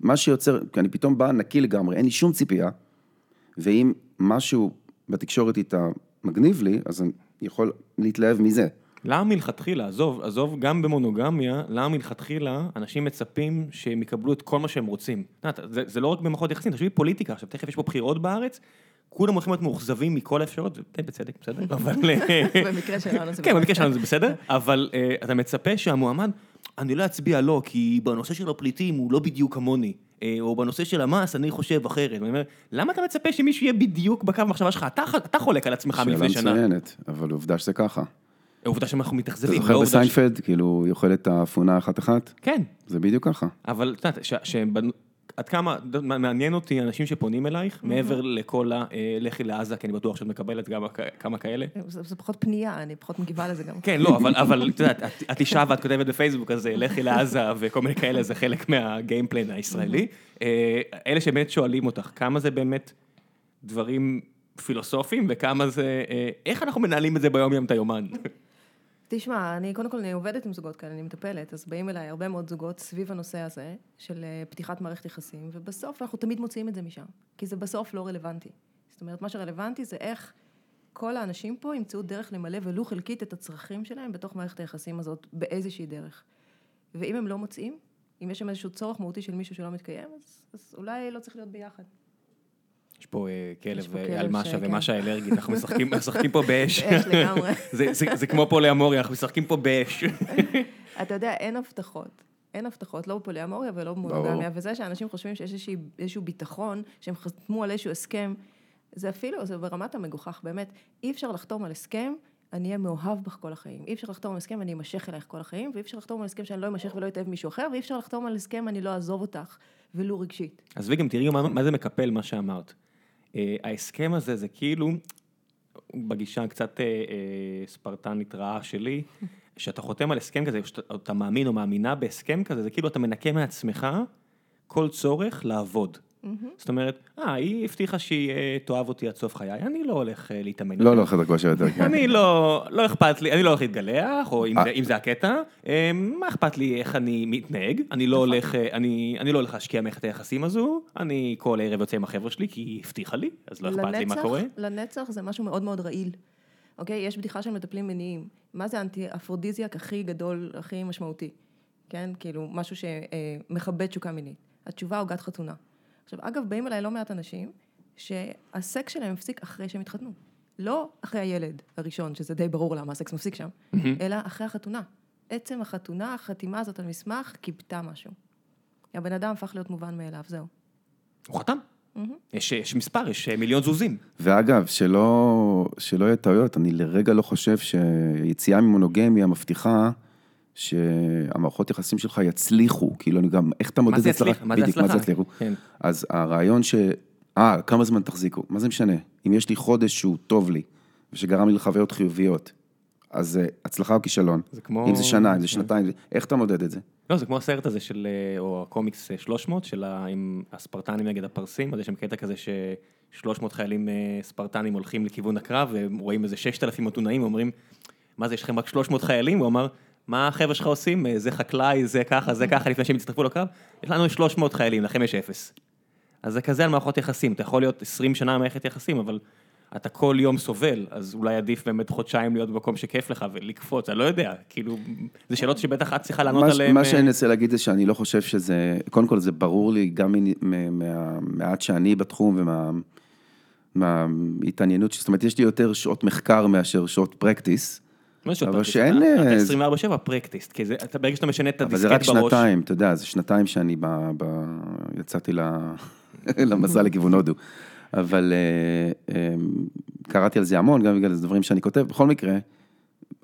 מה שיוצר, כי אני פתאום בא נקי לגמרי, אין לי שום ציפייה, ואם משהו בתקשורת איתה מגניב לי, אז אני יכול להתלהב מזה. למה מלכתחילה, עזוב, עזוב, גם במונוגמיה, למה מלכתחילה אנשים מצפים שהם יקבלו את כל מה שהם רוצים? זה, זה לא רק במערכות יחסים, תחשבי פוליטיקה, עכשיו תכף יש פה בחירות בארץ, כולם הולכים להיות מאוכזבים מכל האפשרויות, די בצדק, בסדר, <laughs> אבל... במקרה שלנו זה... כן, במקרה שלנו זה בסדר, <laughs> אבל אה, אתה מצפה שהמועמד, אני לא אצביע לא, כי בנושא של הפליטים הוא לא בדיוק כמוני, אה, או בנושא של המס אני חושב אחרת. ואני אומר, למה אתה מצפה שמישהו יהיה בדיוק בקו המחשבה שלך? אתה, אתה חולק על עצמך שאלה מלפני שנה. מצוינת, אבל עובדה שזה ככה. עובדה שאנחנו אתה מתאכזבים. זוכר לא עובדה ש- בסיינפלד, כאילו, הוא אוכל את האפונה אחת-אחת? כן, זה בדיוק ככה. אבל את יודעת, ש- שבנ- עד כמה, מעניין אותי אנשים שפונים אלייך, מעבר לכל הלכי לעזה, כי אני בטוח שאת מקבלת גם כמה כאלה. זה, זה פחות פנייה, אני פחות מגיבה לזה גם. כן, לא, אבל, <laughs> את יודעת, את- אישה ואת כותבת בפייסבוק, אז אה, לכי לעזה וכל מיני כאלה, זה חלק מהגיימפלן הישראלי. אה, אלה שבאמת שואלים אותך, כמה זה באמת דברים פילוסופיים, וכמה זה, אה, איך אנחנו מנהלים את זה ביום יום את היומן? תשמע, אני קודם כל אני עובדת עם זוגות כאלה, אני מטפלת, אז באים אליי הרבה מאוד זוגות סביב הנושא הזה של אה, פתיחת מערכת יחסים, ובסוף אנחנו תמיד מוציאים את זה משם, כי זה בסוף לא רלוונטי. זאת אומרת, מה שרלוונטי זה איך כל האנשים פה ימצאו דרך למלא ולו חלקית את הצרכים שלהם בתוך מערכת היחסים הזאת באיזושהי דרך. ואם הם לא מוצאים, אם יש שם איזשהו צורך מהותי של מישהו שלא מתקיים, אז, אז אולי לא צריך להיות ביחד. יש פה אה, כלב אה, על משה. ומשה אלרגית, אנחנו משחקים פה <laughs> באש. באש לגמרי. זה- כמו פוליאמוריה, אנחנו משחקים פה באש. <laughs> אתה יודע, אין הבטחות. אין הבטחות, לא בפוליאמוריה ולא במונוגמיה. וזה שאנשים חושבים שיש איזשהו ביטחון, שהם חתמו על איזשהו הסכם, זה אפילו, זה ברמת המגוחך, באמת. אי אפשר לחתום על הסכם, אני אהיה מאוהב בך כל החיים. אי אפשר לחתום על הסכם, אני אמשך אלייך כל החיים, ואי אפשר לחתום על הסכם שאני לא אמשך ולא אתאהב מישהו אחר, ואי אפשר לחתום על הסכם, אני לא אעזוב אותך, ולו רגשית. עזבי גם תראי מה, מה זה מקפל מה שאמרת. אה, ההסכם הזה זה כאילו, בגישה הקצת אה, אה, ספרטנית רעה שלי, <laughs> שאתה חותם על הסכם כזה, שאתה אתה מאמין או מאמינה בהסכם כזה, זה כאילו אתה מנקה מעצמך כל צורך לעבוד. זאת אומרת, אה, היא הבטיחה שהיא אה, תאהב אותי עד סוף חיי, אני לא הולך אה, להתאמן. לא, לא חדר כושר יותר, כן. אני לא, לא אכפת לי, אני לא הולך להתגלח, או אם אה. זה, אם זה הקטע, אה, מה אכפת לי איך אני מתנהג, אני לא הולך, אה, אני, אני לא הולך להשקיע מערכת היחסים הזו, אני כל ערב יוצא עם החבר'ה שלי, כי היא הבטיחה לי, אז לא אכפת לי מה לנצח- קורה. לנצח זה משהו מאוד מאוד רעיל. אוקיי? יש בדיחה של מטפלים מיניים. מה זה האנטי-אפרודיזיאק הכי גדול, הכי משמעותי? כן? כאילו, משהו שמכבה תשוקה מינית. התשובה עוגת חתונה. עכשיו, אגב, באים אליי לא מעט אנשים, שהסקס שלהם הפסיק אחרי שהם התחתנו. לא אחרי הילד הראשון, שזה די ברור למה הסקס מפסיק שם, אלא אחרי החתונה. עצם החתונה, החתימה הזאת על מסמך, כיבתה משהו. הבן אדם הפך להיות מובן מאליו, זהו. הוא חתם. יש, יש מספר, יש אה, מיליון זוזים. ואגב, שלא, שלא יהיה טעויות, אני לרגע לא חושב שיציאה ממונוגמיה מבטיחה שהמערכות יחסים שלך יצליחו, כאילו אני גם, איך אתה מודד זה הצלחה? יצליח? מה זה בדיוק, מה זה? יצליחו? כן. אז הרעיון ש... אה, כמה זמן תחזיקו? מה זה משנה? אם יש לי חודש שהוא טוב לי, ושגרם לי לחוויות חיוביות, אז זה הצלחה או כישלון. זה כמו- אם זה שנה, אם זה כן. שנתיים, איך אתה מודד את זה? לא, זה כמו הסרט הזה של, אה, או הקומיקס אה, 300, של ה- עם הספרטנים נגד הפרסים, אז יש שם קטע כזה ש-300 חיילים אה, ספרטנים הולכים לכיוון הקרב, והם רואים איזה 6,000 אתונאים, ואומרים, מה זה, יש לכם רק 300 חיילים? הוא אמר, מה החבר'ה שלך עושים? אה, זה חקלאי, זה ככה, זה ככה, לפני שהם יצטרפו לקרב? יש לנו 300 חיילים, לכם יש אפס. אז זה כזה על מערכות יחסים, אתה יכול להיות 20 שנה במערכת יחסים, אבל אתה כל יום סובל, אז אולי עדיף באמת חודשיים להיות במקום שכיף לך ולקפוץ, אני לא יודע, כאילו, זה שאלות שבטח את צריכה לענות מה, עליהן. מה אה, שאני מנסה להגיד זה שאני לא חושב שזה, קודם כל זה ברור לי גם מהמעט שאני בתחום ומה... מההתעניינות, זאת אומרת, יש לי יותר שעות מחקר מאשר שעות פרקטיס, אבל? שאין, אתה אה, 24/7 פרקטיסט, כי זה, אתה ברגע שאתה משנה את אבל זה רק הדיסקט בראש, שנתיים, אתה יודע, זה שנתיים שאני ב, ב, יצאתי <laughs> למסע לכיוון הודו. אבל אה, אה, קראתי על זה המון, גם בגלל דברים שאני כותב. בכל מקרה,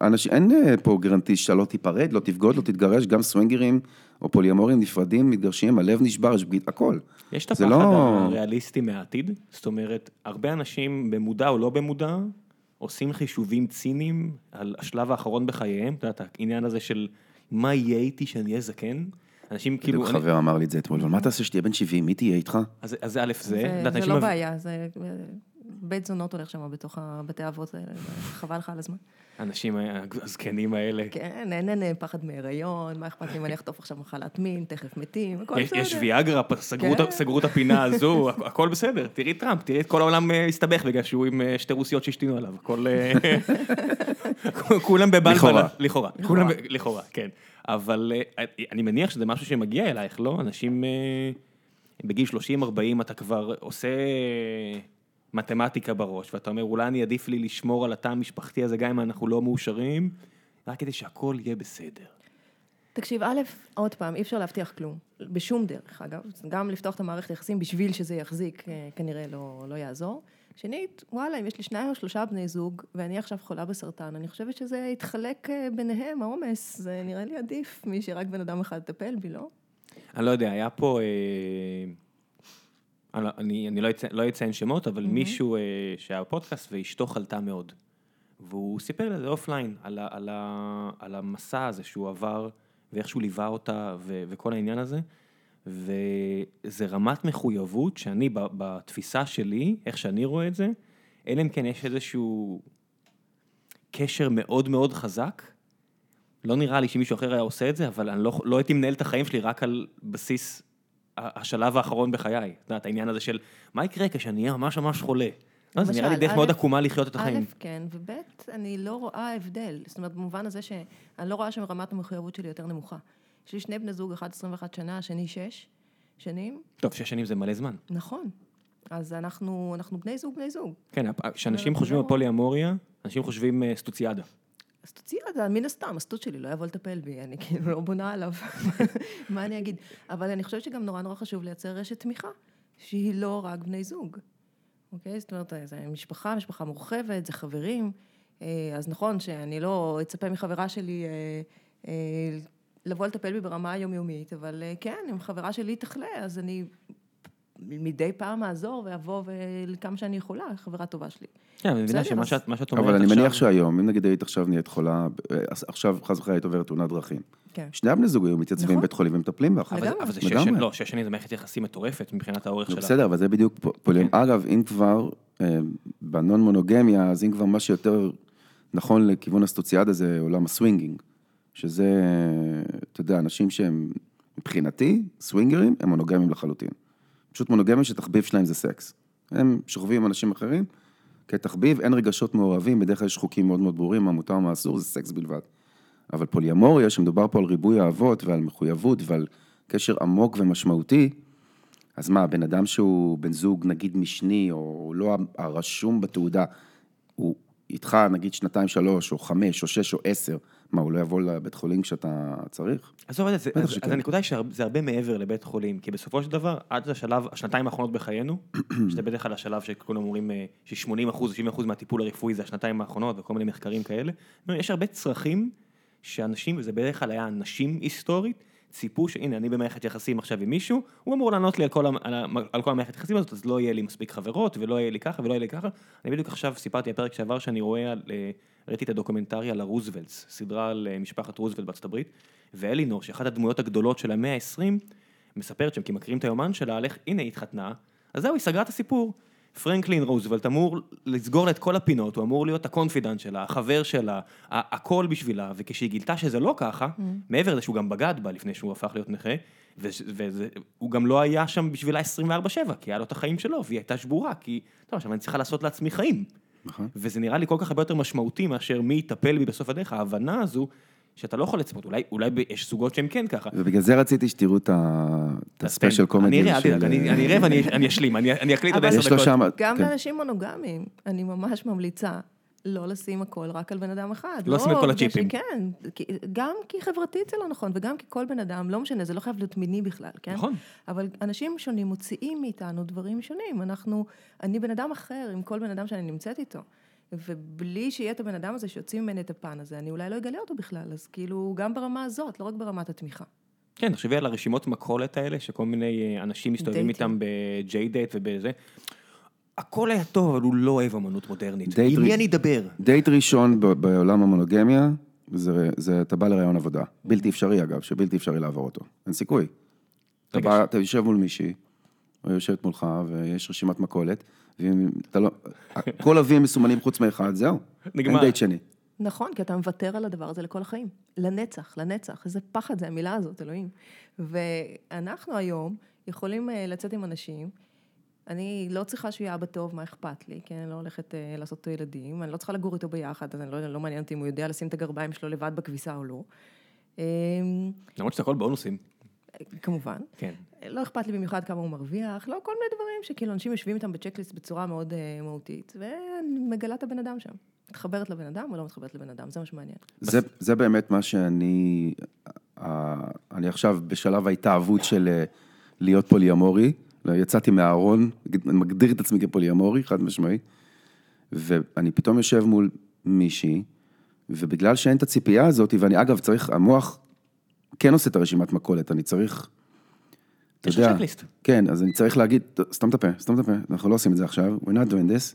אנשים, אין אה, פה גרנטי שאתה לא תיפרד, לא תבגוד, לא תתגרש, גם סווינגרים או פוליומורים נפרדים, מתגרשים, הלב נשבר, יש בגיד, הכל. יש את הפחד לא- הריאליסטי מהעתיד, זאת אומרת, הרבה אנשים במודע או לא במודע, עושים חישובים ציניים על השלב האחרון בחייהם, אתה יודע, העניין הזה של מה יהיה איתי שאני אהיה זקן, אנשים כאילו, בדיוק חבר אמר לי את זה אתמול, אבל מה תעשה שתהיה בן 70, מי תהיה איתך? אז א' זה, זה, לא בעיה, זה בית זונות הולך שם בתוך הבתי האבות האלה, חבל לך על הזמן. האנשים הזקנים האלה, כן, אין, אין, אין פחד מהיריון, מה אכפת לי אם אני אחטוף עכשיו מחלת מין, תכף מתים, הכל יש- בסדר. יש ויאגרה, סגרו את כן. סגרו את הפינה הזו, <laughs> הכ- הכל בסדר, תראי טראמפ, תראי את כל העולם אה, הסתבך בגלל שהוא עם אה, שתי רוסיות שהשתינו עליו, הכל... אה, <laughs> כולם בבלבלה, לכאורה. לכאורה, לכאורה, כן, אבל אני מניח שזה משהו שמגיע אלייך, לא? אנשים בגיל 30-40 אתה כבר עושה מתמטיקה בראש, ואתה אומר, אולי אני עדיף לי לשמור על התא המשפחתי הזה, גם אם אנחנו לא מאושרים, רק כדי שהכל יהיה בסדר. תקשיב, א', עוד פעם, אי אפשר להבטיח כלום, בשום דרך, אגב. גם לפתוח את המערכת היחסים בשביל שזה יחזיק, אה, כנראה לא, לא יעזור. שנית, וואלה, אם יש לי שניים או שלושה בני זוג, ואני עכשיו חולה בסרטן, אני חושבת שזה יתחלק אה, ביניהם, העומס, זה נראה לי עדיף משרק בן אדם אחד יטפל בי, לא? אני לא יודע, היה פה, אה, אני, אני, לא, אציין, לא אציין שמות, אבל mm-hmm. מישהו אה, שהיה בפודקאסט ואשתו חלתה מאוד. והוא סיפר לזה offline, על, ה, על, ה, על המסע הזה שהוא עבר, ואיך שהוא ליווה אותה, ו, וכל העניין הזה. וזה רמת מחויבות שאני, ב- בתפיסה שלי, איך שאני רואה את זה, אלא אם כן יש איזשהו קשר מאוד מאוד חזק, לא נראה לי שמישהו אחר היה עושה את זה, אבל אני לא, לא הייתי מנהל את החיים שלי רק על בסיס השלב האחרון בחיי. את יודעת, העניין הזה של, מה יקרה כשאני אהיה ממש ממש חולה? לא, זה נראה לי דרך מאוד עקומה לחיות את החיים. א', כן, וב', אני לא רואה הבדל. זאת אומרת, במובן הזה שאני לא רואה שרמת המחויבות שלי יותר נמוכה. יש לי שני בני זוג, אחד 21 שנה, השני 6 שנים, טוב, שש שנים זה מלא זמן. נכון. אז אנחנו, אנחנו בני זוג, בני זוג. כן, כשאנשים חושבים על לא- פוליאמוריה, אנשים חושבים אה, סטוציאדה. אז תוציאי את זה, מן הסתם, הסטוט שלי לא יבוא לטפל בי, אני כאילו לא בונה עליו, <laughs> מה אני אגיד? אבל אני חושבת שגם נורא נורא חשוב לייצר רשת תמיכה, שהיא לא רק בני זוג, אוקיי? זאת אומרת, זה משפחה, משפחה מורחבת, זה חברים, אה, אז נכון שאני לא אצפה מחברה שלי אה, אה, לבוא לטפל בי ברמה היומיומית, אבל כן, אם חברה שלי תחלה, אז אני מדי פעם אעזור ואבוא לכמה שאני יכולה, חברה טובה שלי. כן, אני מבינה שמה שאת אומרת אבל אני עכשיו... מניח שהיום, אם נגיד היית עכשיו נהיית חולה, אה, עכשיו חס וחלילה היית עוברת תאונת דרכים. כן. שני הבני זוג היו מתייצבים נכון. בבית חולים ומטפלים בך. אבל זה- שש. שנים, לא, שש שנים זה מערכת יחסים מטורפת מבחינת האורך נו, שלה. בסדר, אבל זה בדיוק פ- פוליום. אגב, אם כבר, אה, בנון מונוגמיה, אז אם כבר מה שיותר נכון לכיוון הסטוציאדה זה עולם ה swinging. שזה, אתה יודע, אנשים שהם, מבחינתי, סווינגרים, הם מונוגמים לחלוטין. פשוט מונוגמים שתחביב שלהם זה סקס. הם שוכבים עם אנשים אחרים, כתחביב, אין רגשות מעורבים, בדרך כלל יש חוקים מאוד מאוד ברורים, מה מותר, מה אסור, זה סקס בלבד. אבל פוליומוריה, שמדובר פה על ריבוי אהבות ועל מחויבות ועל קשר עמוק ומשמעותי, אז מה, בן אדם שהוא בן זוג נגיד משני, או לא הרשום בתעודה, הוא איתך נגיד שנתיים, שלוש, או חמש, או שש, או עשר, מה, הוא לא יבוא לבית חולים כשאתה צריך? עזוב את זה, אז, שכן. אז הנקודה היא שזה הרבה מעבר לבית חולים, כי בסופו של דבר, עד השלב, השנתיים האחרונות בחיינו, <clears throat> שזה בדרך כלל השלב שכולם אומרים אה, ש-80 אחוז, 70 אחוז מהטיפול הרפואי זה השנתיים האחרונות, וכל מיני מחקרים כאלה, יש הרבה צרכים שאנשים, וזה בדרך כלל היה נשים היסטורית, ציפו שהנה, אני במערכת יחסים עכשיו עם מישהו, הוא אמור לענות לי על כל, על, על כל המערכת יחסים הזאת, אז לא יהיה לי מספיק חברות, ולא יהיה לי ככה, ולא יהיה לי ככה. אני בדיוק עכשיו סיפרתי בפרק שעבר שאני רואה, על, אה, ראיתי את הדוקומנטרי על ה Roosevelts, סדרה על אה, משפחת רוזוולט בארצות הברית, ואלינור, שאחת הדמויות הגדולות של המאה ה-20, מספרת שם, כי מכירים את היומן שלה, על איך, הנה היא התחתנה, אז זהו, היא סגרה את הסיפור. פרנקלין רוזוולט אמור לסגור לה את כל הפינות, הוא אמור להיות ה confidant שלה, החבר שלה, הכל בשבילה, וכשהיא גילתה שזה לא ככה, מעבר לזה שהוא גם בגד בה לפני שהוא הפך להיות נכה, והוא גם לא היה שם בשבילה 24/7, כי היה לו את החיים שלו, והיא הייתה שבורה, כי, טוב, עכשיו אני צריכה לעשות לעצמי חיים. נכון. וזה נראה לי כל כך הרבה יותר משמעותי מאשר מי יטפל בי בסוף הדרך, ההבנה הזו, שאתה לא יכול לצפות, אולי, אולי יש זוגות שהם כן ככה. ובגלל זה רציתי שתראו את ה special תן, אני comedy אראה, אל תדאג, אני אני אראה ואני אני אשלים, אני אני אקליט עוד עשר דקות. גם כן. לאנשים מונוגמיים, אני ממש ממליצה לא לשים הכל רק על בן אדם אחד. לא לשים את כל בגלל הצ'יפים. כי- גם כי חברתית זה לא נכון, וגם כי כל בן אדם, לא משנה, זה לא חייב להיות מיני בכלל, כן? נכון. אבל אנשים שונים מוציאים מאיתנו דברים שונים. אנחנו, אני בן אדם אחר עם כל בן אדם שאני נמצאת איתו. ובלי שיהיה את הבן אדם הזה שיוציא ממני את הפן הזה, אני אולי לא אגלה אותו בכלל. אז כאילו, גם ברמה הזאת, לא רק ברמת התמיכה. כן, תחשבי על הרשימות מכולת האלה, שכל מיני אה, אנשים מסתובבים. איתם ב-J דייט ובזה. הכל היה טוב, אבל הוא לא אוהב אמנות מודרנית. עם מי אני אדבר? דייט ראשון ב- בעולם המונוגמיה, זה, זה אתה בא לראיון עבודה. בלתי אפשרי אגב, שבלתי אפשרי לעבור אותו. אין סיכוי. אתה בא, אתה יושב מול מישהי, או יושבת מולך, ויש רשימת מכולת, ואתה לא... כל אבים מסומנים חוץ מאחד, זהו. נגמר. אין דייט שני. נכון, כי אתה מוותר על הדבר הזה לכל החיים. לנצח, לנצח. איזה פחד זה המילה הזאת, אלוהים. ואנחנו היום יכולים אה, לצאת עם אנשים. אני לא צריכה שהוא יהיה אבא טוב, מה אכפת לי? כן, אני לא הולכת אה, לעשות אותו ילדים. אני לא צריכה לגור איתו ביחד, אז אני לא, לא מעניין אותי אם הוא יודע לשים את הגרביים שלו לבד בכביסה או לא. אה, למרות שזה הכל בונוסים. כמובן. כן. לא אכפת לי במיוחד כמה הוא מרוויח, לא, כל מיני דברים שכאילו אנשים יושבים איתם בצ'קליסט בצורה מאוד uh, מהותית, ואני מגלה את הבן אדם שם. מתחברת לבן אדם או לא מתחברת לבן אדם, זה מה שמעניין. זה, זה באמת מה שאני, אה, אני עכשיו בשלב ההתאהבות של אה, להיות פוליאמורי, יצאתי מהארון, אני מגדיר את עצמי כפוליאמורי, חד משמעי, ואני פתאום יושב מול מישהי, ובגלל שאין את הציפייה הזאת, ואני אגב צריך, המוח כן עושה את הרשימת מכולת, אני צריך, אתה יש יודע, צ'קליסט. כן, אז אני צריך להגיד, "טוב, סתום את הפה, סתום את הפה, אנחנו לא עושים את זה עכשיו, we're not doing this,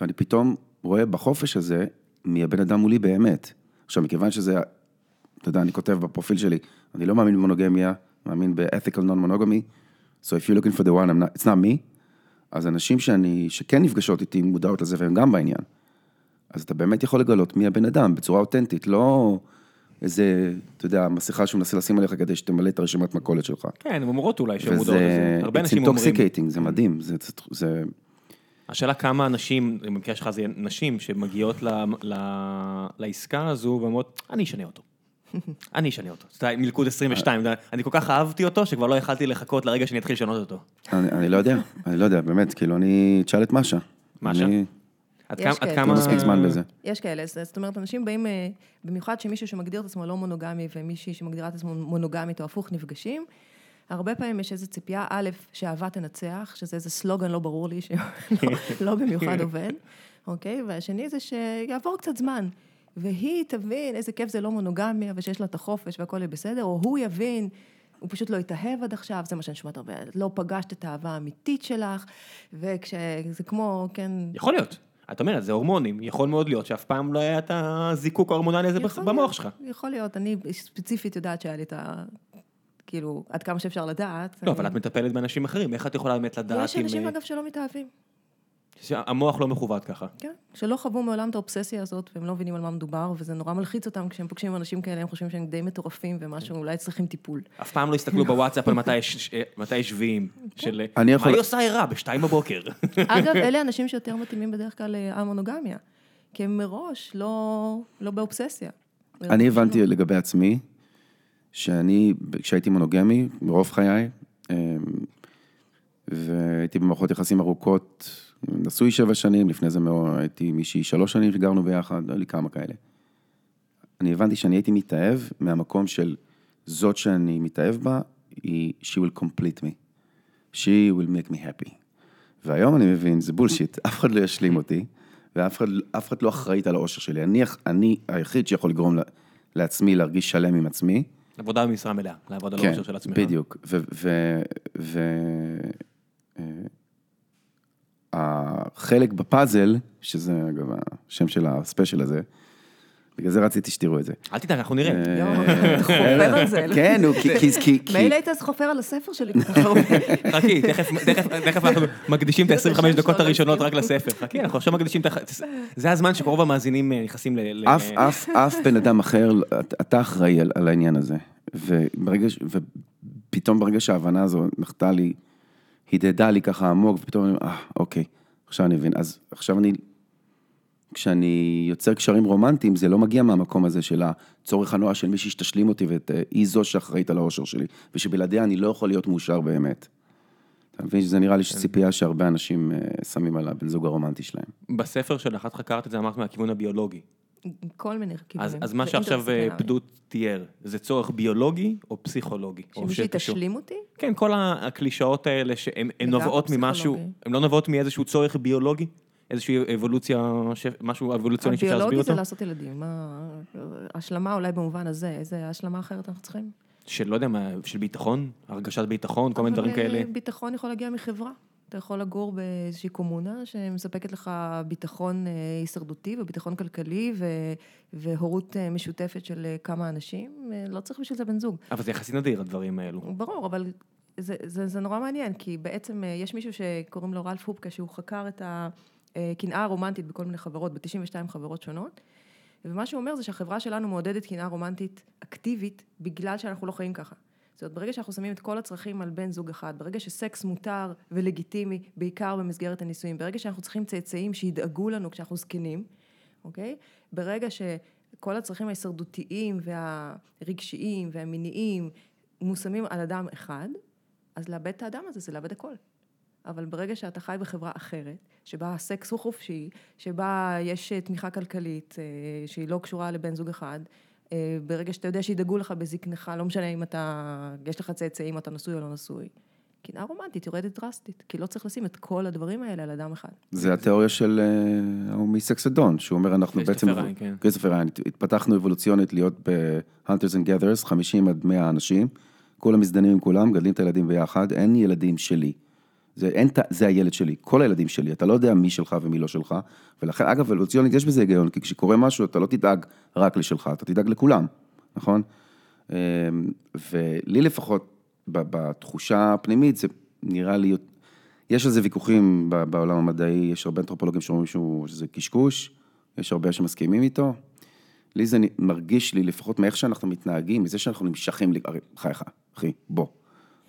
ואני פתאום רואה בחופש הזה מי הבן אדם מולי באמת. עכשיו, מכיוון שזה, אתה יודע, אני כותב בפרופיל שלי, אני לא מאמין במונוגמיה, מאמין ב-ethical non-monogamy, so if you're looking for the one, I'm not, it's not me, אז אנשים שאני, שכן נפגשות איתי מודעות לזה והם גם בעניין, אז אתה באמת יכול לגלות מי הבן אדם בצורה אותנטית, לא איזה, אתה יודע, מסכה שהוא מנסה לשים עליך כדי שתמלא את הרשימת מכולת שלך. כן, הן אומרות אולי שהן מודעות לזה. הרבה אנשים אומרים. intoxicating, זה מדהים, זה, זה, זה, השאלה כמה אנשים, במקרה שלך זה נשים, שמגיעות ל, ל, לעסקה הזו ואומרות, אני אשנה אותו. <laughs> אני אשנה אותו. אתה יודע, מלכוד 22, אתה יודע, אני כל כך אהבתי אותו, שכבר לא יכלתי לחכות לרגע שאני אתחיל לשנות אותו. אני, אני לא יודע, אני לא יודע, באמת, כאילו, אני, תשאל את משה. משה? עד יש כמה, עד כאלה. כמה... מספיק זמן בזה. יש כאלה, זאת זאת אומרת, אנשים באים, אה, במיוחד שמישהו שמגדיר את עצמו לא מונוגמי ומישהי שמגדירה את עצמו מונוגמית או הפוך נפגשים, הרבה פעמים יש איזו ציפייה, א', שאהבה תנצח, שזה איזה סלוגן לא ברור לי, שלא <laughs> לא במיוחד עובד, אוקיי? והשני זה שיעבור קצת זמן, והיא תבין איזה כיף זה לא מונוגמיה, ושיש לה את החופש והכל יהיה בסדר, או הוא יבין, הוא פשוט לא התאהב עד עכשיו, זה מה שאני שומעת הרבה, לא פגשת את האהבה האמיתית שלך, וכשזה כמו, כן, יכול להיות. את אומרת, זה הורמונים, יכול מאוד להיות שאף פעם לא היה את הזיקוק ההורמונלי הזה במוח שלך. יכול להיות, אני ספציפית יודעת שהיה לי את ה... כאילו, עד כמה שאפשר לדעת. לא, אבל את מטפלת באנשים אחרים, איך את יכולה באמת לדעת יש אם... אנשים, אה, אגב, שלא מתאהבים, המוח לא מכוות ככה. כן, שלא חוו מעולם את האובססיה הזאת, והם לא מבינים על מה מדובר, וזה נורא מלחיץ אותם כשהם פוגשים אנשים כאלה, הם חושבים שהם די מטורפים, ומשהו, אולי צריכים טיפול. אף פעם לא הסתכלו בוואטסאפ על מתי יש- אה, מתי יש שביעים. של אה, אני יכול- מה היא עושה ערה בשתיים בבוקר? אגב, אלה אנשים שיותר מתאימים בדרך כלל להמונוגמיה, כי הם מראש לא, לא באובססיה. אני הבנתי לגבי עצמי, שאני, כשהייתי מונוגמי, ברוב חיי, אמ, והייתי במערכות יחסים ארוכות, נשוי שבע שנים, לפני זה הייתי עם מישהי שלוש שנים, וגרנו ביחד, היו לי כמה כאלה. אני הבנתי שאני הייתי מתאהב מהמקום של זאת שאני מתאהב בה, היא, she will complete me. she will make me happy. והיום אני מבין, זה בולשיט, אף אחד לא ישלים אותי, ואף אחד, אחד לא אחראית על האושר שלי. אני, אני היחיד שיכול לגרום לעצמי להרגיש שלם עם עצמי, עבודה במשרה מלאה, לעבוד על כן, האושר של עצמך. בדיוק. ו... ו, ו אה, החלק בפאזל, שזה אגב השם של הספיישל הזה, בגלל זה רציתי שתראו את זה. אל תדאג, אנחנו נראה. אה, יואו, אתה חופר על זה. כן, נו, כי- מילא היית אז חופר על הספר שלי כל כך הרבה. חכי, תכף, אנחנו מקדישים את כאילו, ה-25 את השם דקות הראשונות. רק לספר. חכי, אנחנו עכשיו מקדישים את ה... זה הזמן שרוב המאזינים אה, נכנסים ל... אף, אף, אף בן אדם אחר, אתה אחראי על, על העניין הזה. וברגע, ש- ופתאום ברגע שההבנה הזו נחתה לי, הדהדה לי ככה עמוק, ופתאום אני אומר, אה, אוקיי, עכשיו אני מבין. אז עכשיו אני, כשאני יוצר קשרים רומנטיים, זה לא מגיע מהמקום הזה של הצורך הנואש של מישהי שתשלים אותי, והיא זו שאחראית על האושר שלי, ושבלעדיה אני לא יכול להיות מאושר באמת. אתה מבין שזה נראה לי שציפייה שהרבה אנשים אה, שמים על הבן זוג הרומנטי שלהם. בספר שלך, את חקרת את זה, אמרת מהכיוון הביולוגי. כל מיני כיוונים. אז, אז מה שעכשיו אה. פדות תיאר, זה צורך ביולוגי או פסיכולוגי? שמישהי? תשלים אותי? כן, כל הקלישאות האלה שהן נובעות ממשהו. הן לא נובעות מאיזשהו צורך ביולוגי? איזושהי אבולוציה, ש- משהו אבולוציוני שאפשר להסביר הביולוגי זה אותו? לעשות ילדים. מה... השלמה אולי במובן הזה, איזה השלמה אחרת אנחנו צריכים? של לא יודע מה, של ביטחון, הרגשת ביטחון, כל מיני דברים כאלה. אה, ביטחון יכול להגיע מחברה. אתה יכול לגור באיזושהי קומונה שמספקת לך ביטחון אה, הישרדותי וביטחון כלכלי ו... והורות אה, משותפת של אה, כמה אנשים. לא צריך בשביל זה בן זוג. אבל זה יחסית נדיר, הדברים האלו. ברור, אבל זה, זה, זה נורא מעניין, כי בעצם יש מישהו שקוראים לו רלף הופקה, שהוא חקר את הקנאה הרומנטית בכל מיני חברות, ב-92 חברות שונות, ומה שהוא אומר זה שהחברה שלנו מעודדת קנאה רומנטית אקטיבית, בגלל שאנחנו לא חיים ככה. זאת אומרת, ברגע שאנחנו שמים את כל הצרכים על בן זוג אחד, ברגע שסקס מותר ולגיטימי, בעיקר במסגרת הנישואים, ברגע שאנחנו צריכים צאצאים שידאגו לנו כשאנחנו זקנים, אוקיי? ברגע שכל הצרכים ההישרדותיים והרגשיים והמיניים מושמים על אדם אחד, אז לאבד את האדם הזה זה לאבד הכל. אבל ברגע שאתה חי בחברה אחרת, שבה הסקס הוא חופשי, שבה יש אה, תמיכה כלכלית אה, שהיא לא קשורה לבן זוג אחד, ברגע שאתה יודע שידאגו לך בזקנך, לא משנה אם אתה, יש לך צאצאים, אתה נשוי או לא נשוי, קנאה רומנטית יורדת דרסטית, כי לא צריך לשים את כל הדברים האלה על אדם אחד. זה התיאוריה של אה, ההוא מ Sex at Dawn, שהוא אומר, אנחנו בעצם... כריסטופר ריאן, כן. כריסטופר ריאן, התפתחנו אבולוציונית להיות ב-Hunters and Gathers, 50 עד 100 אנשים, כולם מזדנים עם כולם, מגדלים את הילדים ביחד, אין ילדים שלי. זה, אין, זה הילד שלי, כל הילדים שלי, אתה לא יודע מי שלך ומי לא שלך, ולכן, אגב, אבולוציונית יש בזה היגיון, כי כשקורה משהו, אתה לא תדאג רק לשלך, אתה תדאג לכולם, נכון? אמ, ולי לפחות, בתחושה הפנימית, זה נראה לי, יש על זה ויכוחים בעולם המדעי, יש הרבה אנתרופולוגים שאומרים שזה קשקוש, יש הרבה שמסכימים איתו. לי זה מרגיש לי, לפחות מאיך שאנחנו מתנהגים, מזה שאנחנו נמשכים, הרי, חייך, אחי, בוא.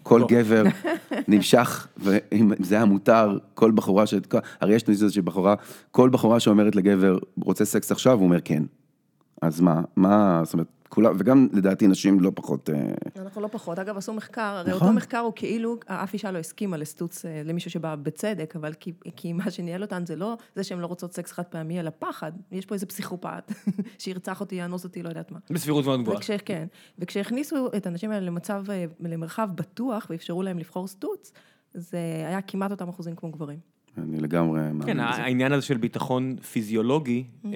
כל בוא. גבר <laughs> נמשך, ואם זה היה מותר, כל בחורה, ש... הרי יש ניסיון של בחורה, כל בחורה שאומרת לגבר, רוצה סקס עכשיו, הוא אומר כן. אז מה, מה, זאת אומרת, כולם, וגם לדעתי נשים לא פחות, אה, אנחנו לא פחות. אגב, עשו מחקר, הרי נכון. אותו מחקר הוא כאילו, אף אישה לא הסכימה לסטוץ אה, למישהו שבא בצדק, אבל כי, כי מה שניהל אותן זה לא זה שהן לא רוצות סקס חד פעמי, אלא פחד. יש פה איזה פסיכופת <laughs> שירצח אותי, יאנוס אותי, לא יודעת מה. בסבירות מאוד גבוהה. כן, וכשהכניסו את האנשים האלה למצב, אה, למרחב בטוח ואפשרו להם לבחור סטוץ, זה היה כמעט אותם אחוזים כמו גברים. אני לגמרי כן, מאמין בזה. העניין הזה של ביטחון פיזיולוגי אה,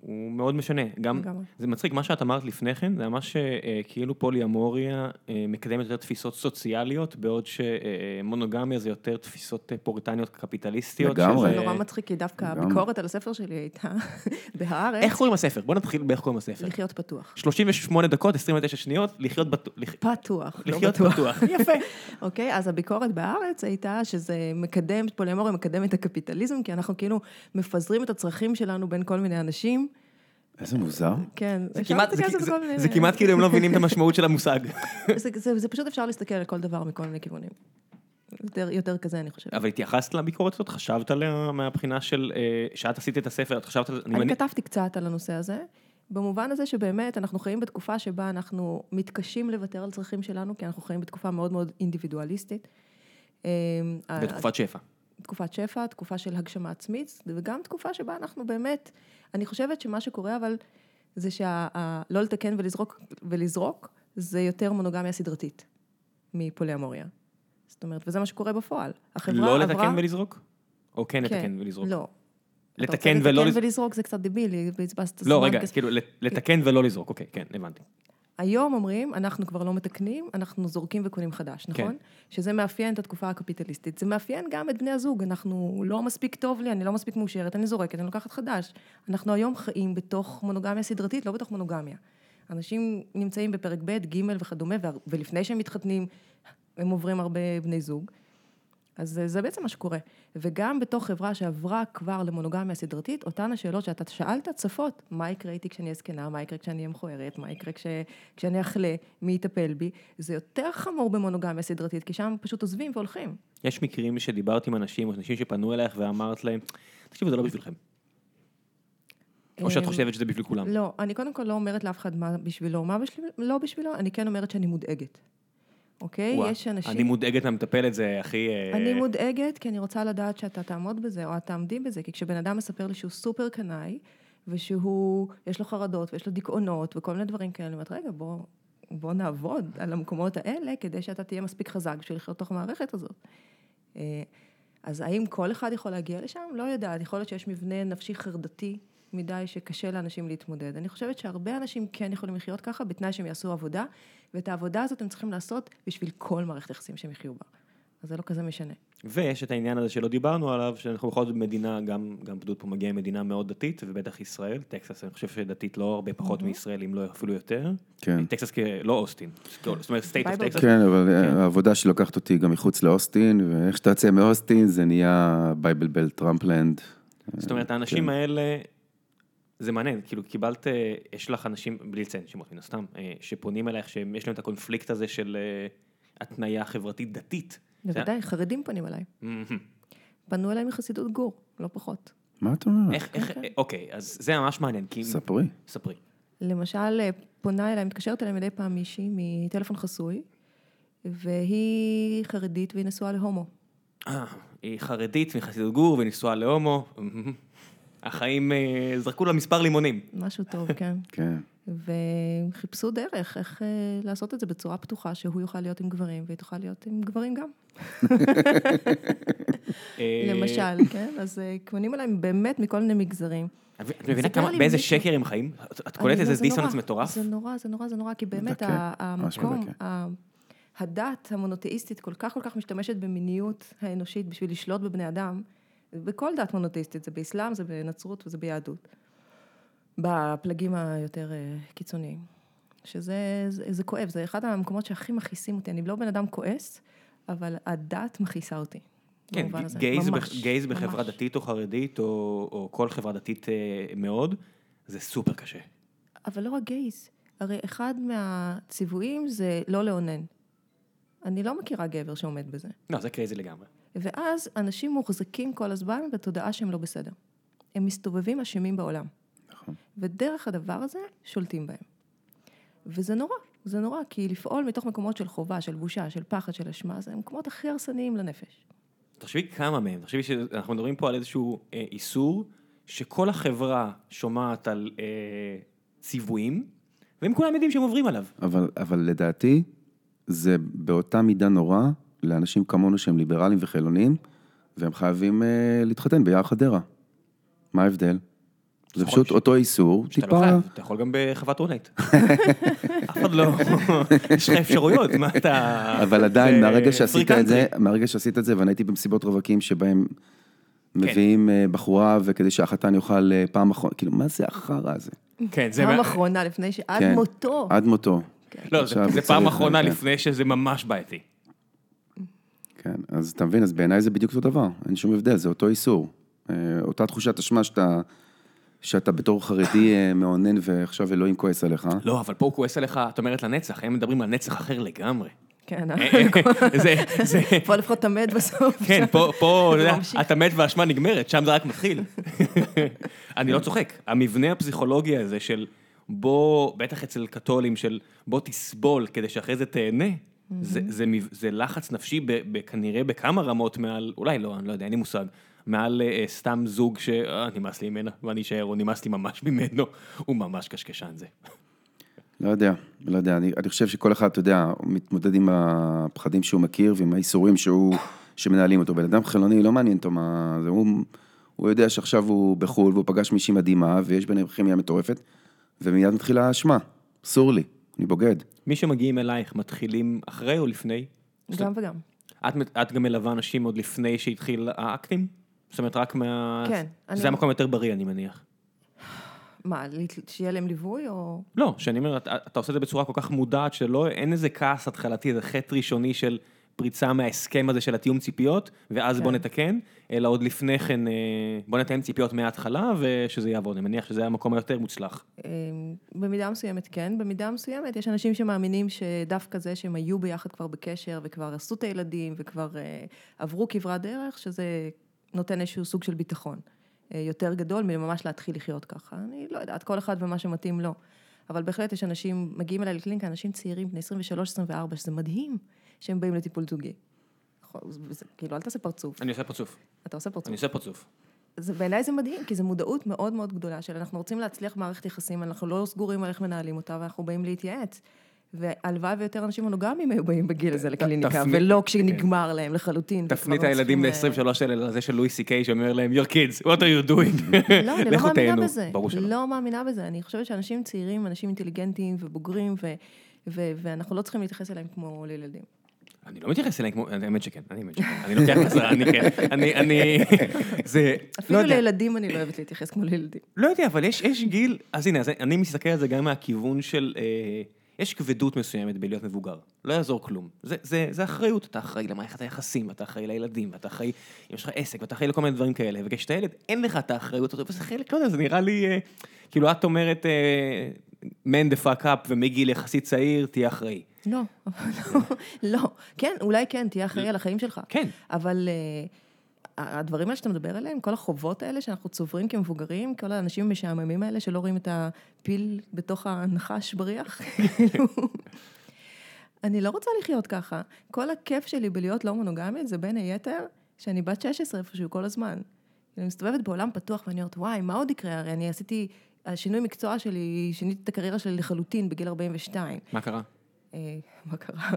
הוא מאוד משנה. גם, לגמרי. זה מצחיק, מה שאת אמרת לפני כן, זה ממש אה, כאילו פוליאמוריה אה, מקדמת יותר תפיסות סוציאליות, בעוד שמונוגמיה זה יותר תפיסות אה, פוריטניות קפיטליסטיות. לגמרי. שזה- זה נורא מצחיק, כי דווקא לגמרי. הביקורת על הספר שלי הייתה <laughs> בהארץ, איך קוראים לספר? בוא נתחיל באיך קוראים לספר. לחיות פתוח. 38 דקות, 29 שניות, לחיות בטוח. פתוח, לא לחיות בטוח. בטוח. <laughs> יפה. אוקיי? אז הביקורת בארץ הייתה שזה מקדם, פוליאמוריה מקדם את הקפיטליזם, כי אנחנו כאילו מפזרים את הצרכים שלנו בין כל מיני אנשים. איזה מוזר. כן, זה כמעט, זה, זה, מיני- זה כמעט כאילו הם לא מבינים את המשמעות של המושג. זה, זה, זה פשוט אפשר להסתכל על כל דבר מכל מיני כיוונים. יותר, יותר כזה, אני חושבת. אבל התייחסת לביקורת הזאת? חשבת עליה מהבחינה של, אה, שאת עשית את הספר, את חשבת על... אני מניח- כתבתי קצת על הנושא הזה, במובן הזה שבאמת אנחנו חיים בתקופה שבה אנחנו מתקשים לוותר על צרכים שלנו, כי אנחנו חיים בתקופה מאוד מאוד אינדיבידואליסטית. אה, בתקופת שפע. תקופת שפע, תקופה של הגשמה עצמית, וגם תקופה שבה אנחנו באמת, אני חושבת שמה שקורה אבל, זה שלא לתקן ולזרוק, ולזרוק, זה יותר מונוגמיה סדרתית מפוליאמוריה. זאת אומרת, וזה מה שקורה בפועל. החברה לא עברה... לתקן ולזרוק? או כן כן, לתקן ולזרוק? לא. לתקן ולא... לתקן לז- ולזרוק זה קצת דבילי, בזבזת לא, זמן רגע. כאילו, לת- לתקן ולא לזרוק, אוקיי, כן, הבנתי. היום אומרים, אנחנו כבר לא מתקנים, אנחנו זורקים וקונים חדש, נכון? כן. שזה מאפיין את התקופה הקפיטליסטית. זה מאפיין גם את בני הזוג, אנחנו לא מספיק טוב לי, אני לא מספיק מאושרת, אני זורקת, אני לוקחת חדש. אנחנו היום חיים בתוך מונוגמיה סדרתית, לא בתוך מונוגמיה. אנשים נמצאים בפרק ב', ג' וכדומה, ולפני שהם מתחתנים, הם עוברים הרבה בני זוג. אז זה, זה בעצם מה שקורה. וגם בתוך חברה שעברה כבר למונוגמיה סדרתית, אותן השאלות שאתה שאלת צפות. מה יקרה איתי כשאני אהיה זקנה? מה יקרה כשאני אהיה מכוערת? מה יקרה כש, כשאני אחלה? מי יטפל בי? זה יותר חמור במונוגמיה סדרתית, כי שם פשוט עוזבים והולכים. יש מקרים שדיברת עם אנשים, או אנשים שפנו אלייך ואמרת להם, תקשיבו, זה לא בשבילכם. או שאת אמ, חושבת שזה בשביל כולם. לא, אני קודם כל לא אומרת לאף אחד מה בשבילו, מה בשביל, לא בשבילו, אני כן אומרת שאני מודאגת. אוקיי? וואה, יש אנשים... אני מודאגת מהמטפלת, זה הכי... אה, אני מודאגת כי אני רוצה לדעת שאתה תעמוד בזה, או את תעמדי בזה, כי כשבן אדם מספר לי שהוא סופר קנאי, ושהוא, יש לו חרדות, ויש לו דיכאונות, וכל מיני דברים כאלה, אני אומרת, רגע, בוא, בוא נעבוד על המקומות האלה, כדי שאתה תהיה מספיק חזק בשביל לחיות בתוך המערכת הזאת. אז האם כל אחד יכול להגיע לשם? לא יודעת, יכול להיות שיש מבנה נפשי חרדתי מדי שקשה לאנשים להתמודד. אני חושבת שהרבה אנשים כן יכולים לחיות ככה, בתנאי שהם יעשו עבודה, ואת העבודה הזאת הם צריכים לעשות בשביל כל מערכת יחסים שהם יחיו בה. אז זה לא כזה משנה. ויש את העניין הזה שלא דיברנו עליו, שאנחנו בכל זאת מדינה, גם, גם פדות פה מגיע ממדינה מאוד דתית, ובטח ישראל, טקסס, אני חושב שדתית לא הרבה פחות מישראל, אם לא אפילו יותר. כן. טקסס שלא אוסטין, זאת אומרת state of. טקסס. כן, אבל העבודה שלי לוקחת אותי גם מחוץ לאוסטין, ואיך שאתה יוצא מאוסטין זה נהיה Bible Belt Trumpland. זאת אומרת, האנשים האלה, זה מעניין, כאילו קיבלת, אה, יש לך אנשים, בלי לציין שמות מן הסתם, אה, שפונים אלייך, שיש להם את הקונפליקט הזה של אה, התניה חברתית דתית. בוודאי, חרדים פונים אליי. פנו אליי מחסידות גור, לא פחות. מה את אומרת? איך, איך, אוקיי, אז זה ממש מעניין, כי... ספרי. ספרי. למשל, אה, פונה אליי, מתקשרת אליי מדי פעם מישהי מטלפון חסוי, והיא חרדית והיא נשואה להומו. אה, היא חרדית מחסידות גור ונישואה להומו. החיים אה, זרקו לה מספר לימונים. משהו טוב, כן. כן. והם חיפשו דרך, איך אה, לעשות את זה בצורה פתוחה, שהוא יוכל להיות עם גברים והיא תוכל להיות עם גברים גם. אה, למשל, כן? אז אה, פונים אליי באמת מכל מיני מגזרים. את מבינה כמה, באיזה שקר הם חיים? את- קולטת לא, איזה זה דיסוננס מטורף? זה נורא, זה נורא, זה נורא, כי באמת המקום, הדת המונותאיסטית כל כך כל כך משתמשת במיניות האנושית בשביל לשלוט בבני אדם, בכל דת מונותאיסטית, זה באסלאם, זה בנצרות וזה ביהדות. בפלגים היותר אה, קיצוניים. שזה זה, זה כואב, זה אחד המקומות שהכי מכעיסים אותי. אני לא בן אדם כועס, אבל הדת מכעיסה אותי. כן. gays, ממש, gays בחברה ממש. דתית או חרדית, או, או כל חברה דתית אה, מאוד, זה סופר קשה. אבל לא רק gays, הרי אחד מהציוויים זה לא לאונן. אני לא מכירה גבר שעומד בזה. לא, זה crazy לגמרי. ואז אנשים מוחזקים כל הזמן בתודעה שהם לא בסדר. הם מסתובבים אשמים בעולם. ודרך הדבר הזה שולטים בהם. וזה נורא, זה נורא, כי לפעול מתוך מקומות של חובה, של בושה, של פחד, של אשמה, זה המקומות הכי הרסניים לנפש. תחשבי כמה מהם, תחשבי שאנחנו מדברים פה על איזשהו אה, איסור, שכל החברה שומעת על אה, ציוויים, והם כולם יודעים שהם עוברים עליו. אבל, אבל לדעתי, זה באותה מידה נורא לאנשים כמונו שהם ליברלים וחילונים, והם חייבים אה, להתחתן ביער חדרה. מה ההבדל? זה נכון, פשוט אותו איסור, שאתה לא טיפה... חייב, אתה יכול גם בחוות רונט. <laughs> אף אחד לא, <laughs> יש לך אפשרויות, מה אתה... אבל עדיין, מהרגע שעשית את זה. מהרגע שעשית את זה, ואני הייתי במסיבות רווקים שבהם מביאים אה, בחורה, וכדי שהחתן יאכל אה, פעם אחרונה, כאילו, מה זה החרא הזה? כן, זה... פעם אחרונה, לפני ש... עד כן. מותו. עד מותו. לא, זה- פעם אחרונה כן. לפני שזה ממש בעייתי. כן, אז אתה מבין, אז בעיניי זה בדיוק אותו דבר, אין שום הבדל, זה אותו איסור. אה, אותה תחושת אשמה שאתה, שאתה בתור חרדי אה, מאונן ועכשיו אלוהים כועס עליך. לא, אבל פה הוא כועס עליך, את אומרת לנצח, הם מדברים על נצח אחר לגמרי. כן, אה, אה, <laughs> זה, זה, פה לפחות אתה מת בסוף. <laughs> כן, פה, פה, <laughs> אתה מת והאשמה נגמרת, שם זה רק מתחיל. אני לא צוחק, המבנה הפסיכולוגי הזה של בוא, בטח אצל קתולים, של בוא תסבול כדי שאחרי זה תהנה, זה, זה, מב- זה לחץ נפשי ב, ב, כנראה בכמה רמות מעל, אולי לא, אני לא יודע, אין לי מושג, מעל אה, סתם זוג ש... אה, נמאס לי ממנה ואני אשאר, או נמאס לי ממש ממנו, הוא ממש קשקשן זה. לא יודע, לא יודע, אני, אני חושב שכל אחד, אתה יודע, מתמודד עם הפחדים שהוא מכיר ועם האיסורים שהוא, שמנהלים אותו. בן אדם חילוני, לא מעניין אותו מה... זה, הוא, הוא יודע שעכשיו הוא בחו"ל והוא פגש מישהי מדהימה ויש ביניהם כימיה מטורפת, ומיד מתחילה האשמה, אסור לי. אני בוגד. מי שמגיעים אלייך מתחילים אחרי או לפני? גם וגם. את, את גם מלווה אנשים עוד לפני שהתחיל האקטים? זאת אומרת, רק מה... כן, זה אני- המקום היותר בריא, אני מניח. מה, שיהיה להם ליווי או... לא, שאני אומר, אתה, אתה עושה את זה בצורה כל כך מודעת, שלא, אין איזה כעס התחלתי, איזה חטא ראשוני של פריצה מההסכם הזה של התיאום ציפיות, ואז כן. בוא נתקן, אלא עוד לפני כן, אה, בוא נתאם ציפיות מההתחלה, ושזה יעבוד. אני מניח שזה המקום היותר מוצלח. אה, במידה מסוימת כן, במידה מסוימת יש אנשים שמאמינים שדווקא זה שהם היו ביחד כבר בקשר וכבר עשו את הילדים וכבר אה, עברו כברת דרך, שזה נותן איזשהו סוג של ביטחון אה, יותר גדול מממש להתחיל לחיות ככה. אני לא יודעת, כל אחד ומה שמתאים לו. אבל בהחלט יש אנשים, מגיעים אליי לקליניקה, אנשים צעירים, בני 23-24, שזה מדהים שהם באים לטיפול זוגי. נכון, כאילו, אל תעשה פרצוף, אני עושה פרצוף. אתה עושה פרצוף. אני עושה פרצוף. זה, בעיניי זה מדהים, כי זו מודעות מאוד מאוד גדולה של אנחנו רוצים להצליח במערכת יחסים, אנחנו לא סגורים על איך מנהלים אותה, ואנחנו באים להתייעץ. והלוואי ויותר אנשים מונוגמים היו באים בגיל הזה לקליניקה, ולא כשנגמר להם לחלוטין. תפנית וכבר לא הילדים צריכים, ל-23 האלה לזה של לואי סי קיי שאומר להם, your kids, what are you doing? אה, לא, אני לא מאמינה. בזה. ברור שלא. לא מאמינה בזה. אני חושבת שאנשים צעירים, אנשים אינטליגנטים ובוגרים, ואנחנו לא צריכים להתייחס אליהם כמו לילדים. אני לא מתייחס אליהם כמו, האמת שכן, אני האמת שכן, אני לוקח חזרה, אני כן, אני, אני, <laughs> זה, לא אפילו יודע, לילדים אני לא אוהבת להתייחס כמו לילדים. לא יודע, אבל יש, גיל, אז הנה, אני מסתכל על זה גם מהכיוון של, אה, יש כבדות מסוימת בלהיות מבוגר, לא יעזור כלום, זה, זה, זה אחריות, אתה אחראי למערכת היחסים, ואתה אחראי לילדים, ואתה אחראי, אם יש לך עסק, ואתה אחראי לכל מיני דברים כאלה, וכשאתה ילד, אין לך את האחריות הזאת, וזה חלק, לא יודע, זה נראה לי, אה, כאילו את אומרת, אה, man the fuck up, ומגיל יחסית צעיר, תהיה אחראי. לא, <laughs> לא, לא. כן, אולי כן, תהיה אחראי על החיים שלך. כן. אבל uh, הדברים האלה שאתה מדבר עליהם, כל החובות האלה שאנחנו צוברים כמבוגרים, כל האנשים המשעממים האלה שלא רואים את הפיל בתוך הנחש בריח, כאילו, אני לא רוצה לחיות ככה. כל הכיף שלי בלהיות לא מונוגמית זה בין היתר שאני בת 16 איפשהו כל הזמן. אני מסתובבת בעולם פתוח ואני אומרת, וואי, מה עוד יקרה? הרי אני עשיתי, השינוי מקצוע שלי, שיניתי את הקריירה שלי לחלוטין בגיל 42. מה קרה? אה, מה קרה?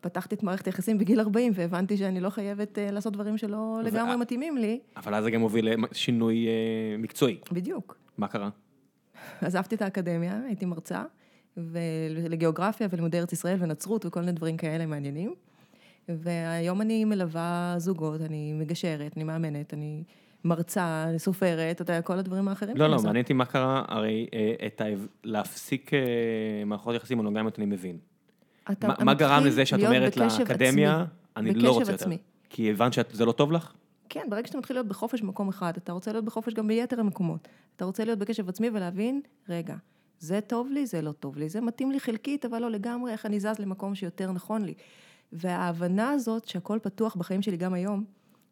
פתחתי את מערכת היחסים בגיל 40 והבנתי שאני לא חייבת אה, לעשות דברים שלא לגמרי מתאימים לי. אבל אז זה גם הוביל לשינוי אה, מקצועי. בדיוק. מה קרה? עזבתי את האקדמיה, הייתי מרצה, ולגיאוגרפיה ולימודי ארץ ישראל ונצרות וכל מיני דברים כאלה מעניינים. והיום אני מלווה זוגות, אני מגשרת, אני מאמנת, אני מרצה, אני סופרת, אתה יודע, כל הדברים האחרים. לא, לא. מעניין אותי מה קרה, הרי אה, את ה... להפסיק אה, מערכות יחסים מונוגמיות אני מבין. אתה מה- מה גרם לזה שאת אומרת לאקדמיה, עצמי. אני לא רוצה יותר? עצמי. כי הבנת שזה לא טוב לך? כן, ברגע שאתה מתחיל להיות בחופש במקום אחד, אתה רוצה להיות בחופש גם ביתר המקומות. אתה רוצה להיות בקשב עצמי ולהבין, רגע, זה טוב לי, זה לא טוב לי, זה מתאים לי חלקית, אבל לא לגמרי, איך אני זז למקום שיותר נכון לי. וההבנה הזאת שהכל פתוח בחיים שלי גם היום,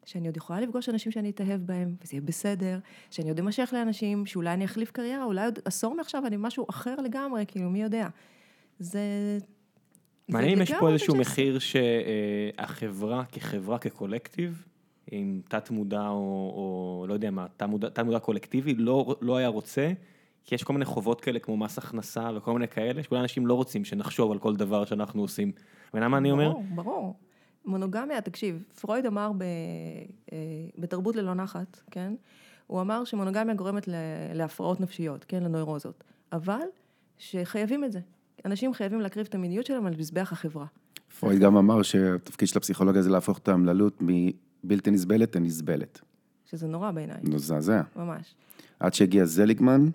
שאני עוד יכולה לפגוש אנשים שאני אתאהב בהם, וזה יהיה בסדר, שאני עוד אמשך לאנשים, שאולי אני אחליף קריירה, אולי עוד עשור מעכשיו אני משהו אחר לגמרי, כאילו, מי יודע. זה... מעניין אם יש פה איזשהו בג'סטה. מחיר שהחברה כחברה, כקולקטיב, עם תת מודע או, או לא יודע מה, תת מודע, תת מודע קולקטיבי, לא, לא היה רוצה, כי יש כל מיני חובות כאלה כמו מס הכנסה וכל מיני כאלה, שכולם אנשים לא רוצים שנחשוב על כל דבר שאנחנו עושים. מבינה מה אני אומר? ברור, ברור. מונוגמיה, תקשיב, פרויד אמר ב, אה, בתרבות ללא נחת, כן? הוא אמר שמונוגמיה גורמת להפרעות נפשיות, כן? לנוירוזות. אבל שחייבים את זה. אנשים חייבים להקריב את המיניות שלהם על מזבח החברה. פרויד גם אמר שהתפקיד של הפסיכולוגיה זה להפוך את האמללות מבלתי נסבלת לנסבלת. שזה נורא בעיניי, מזעזע. ממש. עד שהגיע זליגמן,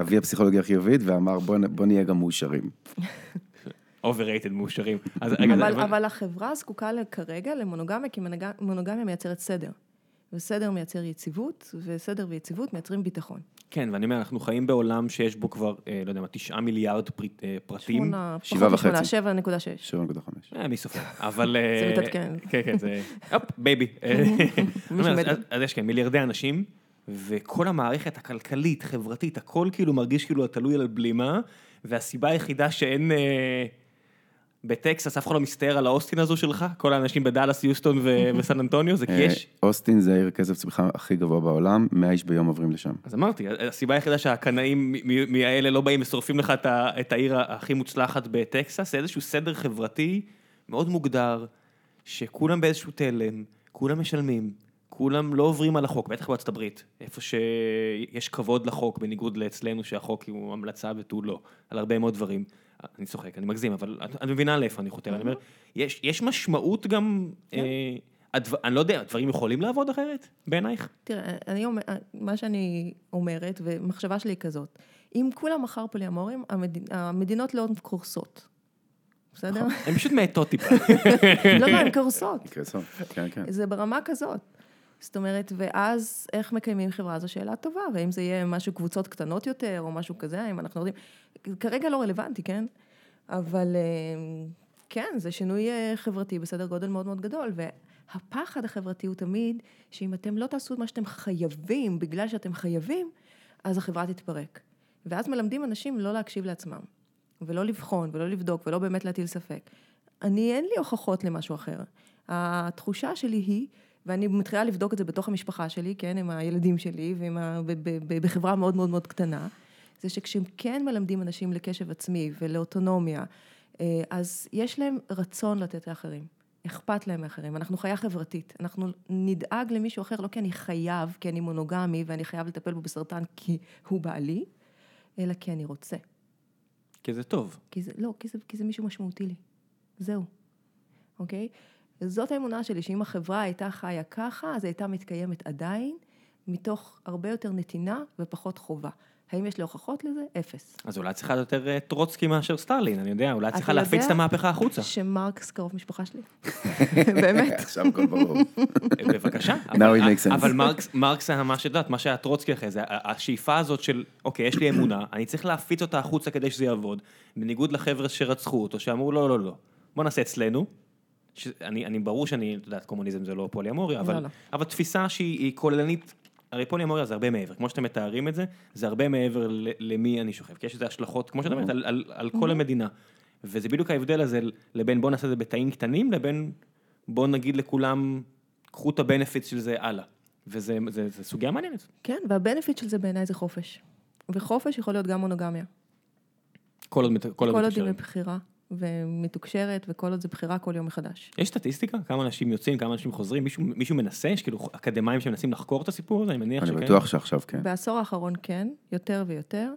אבי הפסיכולוגיה החיובית, ואמר בוא, בוא נהיה גם מאושרים. <laughs> overrated מאושרים. אז רגע, אבל, אבל- אבל החברה זקוקה כרגע למונוגמיה, כי מונוגמיה מייצרת סדר. וסדר מייצר יציבות, וסדר ויציבות מייצרים ביטחון. כן, ואני אומר, אנחנו חיים בעולם שיש בו כבר, אה, לא יודע מה, תשעה מיליארד פריט- אה, פרטים. שמונה, שבעה פחות משמונה, וחצי. שבע נקודה שש. 7.5. אה, מי סופר, <laughs> אבל... זה אה, מתעדכן. כן, כן, זה... הופ, baby. <laughs> אה, אז- יש כן, מיליארדי אנשים, וכל המערכת הכלכלית, חברתית, הכל כאילו מרגיש כאילו תלוי על בלימה, והסיבה היחידה שאין... בטקסס אף אחד לא מסתער על האוסטין הזו שלך, כל האנשים בדאלאס, יוסטון ו- <laughs> וסן אנטוניו, זה כי יש... אה, אוסטין זה העיר קצב צמיחה הכי גבוה בעולם, 100 איש ביום עוברים לשם. אז אמרתי, הסיבה היחידה שהקנאים מהאלה לא באים ושורפים לך את העיר הכי מוצלחת בטקסס, זה איזשהו סדר חברתי מאוד מוגדר, שכולם באיזשהו תלם, כולם משלמים, כולם לא עוברים על החוק, בטח בארצות הברית, איפה שיש כבוד לחוק, בניגוד לאצלנו שהחוק הוא המלצה ותו לא, על הרבה מאוד דברים. אני צוחק, אני מגזים, אבל את, את מבינה לאיפה אני חותר. אני אומר, יש, יש משמעות גם, כן. אה, הדבר, אני לא יודע, הדברים יכולים לעבוד אחרת בעינייך? תראה, אני אומר, מה שאני אומרת, ומחשבה שלי היא כזאת, אם כולם מחר פוליאמורים, המד... המדינות לא קורסות. בסדר? הן פשוט מאטות טיפה. <laughs> לא, לא, הן קורסות. טוב, כן, כן. זה ברמה כזאת. זאת אומרת, ואז איך מקיימים חברה זו שאלה טובה, ואם זה יהיה משהו, קבוצות קטנות יותר, או משהו כזה, אם אנחנו יודעים, כרגע לא רלוונטי, כן? אבל אה, כן, זה שינוי אה, חברתי בסדר גודל מאוד מאוד גדול, והפחד החברתי הוא תמיד, שאם אתם לא תעשו את מה שאתם חייבים, בגלל שאתם חייבים, אז החברה תתפרק. ואז מלמדים אנשים לא להקשיב לעצמם, ולא לבחון, ולא לבדוק, ולא באמת להטיל ספק. אני, אין לי הוכחות למשהו אחר. התחושה שלי היא, ואני מתחילה לבדוק את זה בתוך המשפחה שלי, כן, עם הילדים שלי, ועם ה... בחברה מאוד מאוד מאוד קטנה, זה שכשהם כן מלמדים אנשים לקשב עצמי ולאוטונומיה, אה, אז יש להם רצון לתת לאחרים. אכפת להם מאחרים. אנחנו חיה חברתית. אנחנו נדאג למישהו אחר, לא כי אני חייב, כי אני מונוגמי ואני חייב לטפל בו בסרטן כי הוא בעלי, אלא כי אני רוצה. כי זה טוב. כי זה, לא, כי זה, כי זה מישהו משמעותי לי. זהו, אוקיי? זאת האמונה שלי, שאם החברה הייתה חיה ככה, אז הייתה מתקיימת עדיין, מתוך הרבה יותר נתינה ופחות חובה. האם יש לי הוכחות לזה? אפס. אז אולי צריכה יותר אה, טרוצקי מאשר סטלין, אני יודע, אולי צריכה להפיץ את המהפכה החוצה. שמרקס קרוב משפחה שלי. <laughs> באמת. <laughs> עכשיו הכל ברור. אה, בבקשה. Now אבל- it makes sense. אבל מרקס, מרקס היה ממש, את יודעת, מה שהיה טרוצקי אחרי זה, השאיפה הזאת של, אוקיי, יש לי אמונה, אני צריך להפיץ אותה החוצה כדי שזה יעבוד, בניגוד לחבר'ה שרצחו אותו, שאמרו, לא, לא, לא, בוא נעשה אצלנו. ש- אני, ברור שאני, את יודעת, קומוניזם זה לא פוליאמוריה, אבל, לא, לא. אבל תפיסה שהיא היא כוללנית, הרי פוליאמוריה זה הרבה מעבר, כמו שאתם מתארים את זה, זה הרבה מעבר ל- למי אני שוכב, כי יש לזה השלכות, כמו שאת אומרת, על, על, על כל המדינה. וזה בדיוק ההבדל הזה לבין בוא נעשה את זה בתאים קטנים, לבין בוא נגיד לכולם, קחו את הבנפיט של זה הלאה. וזה זה, זה סוגיה מעניינת. כן, והבנפיט של זה בעיניי זה חופש. וחופש יכול להיות גם מונוגמיה. כל עוד, כל כל עוד עוד היא. מבחירה ומתוקשרת, וכל עוד זה בחירה כל יום מחדש. יש סטטיסטיקה? כמה אנשים יוצאים, כמה אנשים חוזרים? מישהו, מישהו מנסה? יש כאילו אקדמאים שמנסים לחקור את הסיפור הזה? אני מניח אני שכן. בטוח שעכשיו כן. בעשור האחרון כן, יותר ויותר.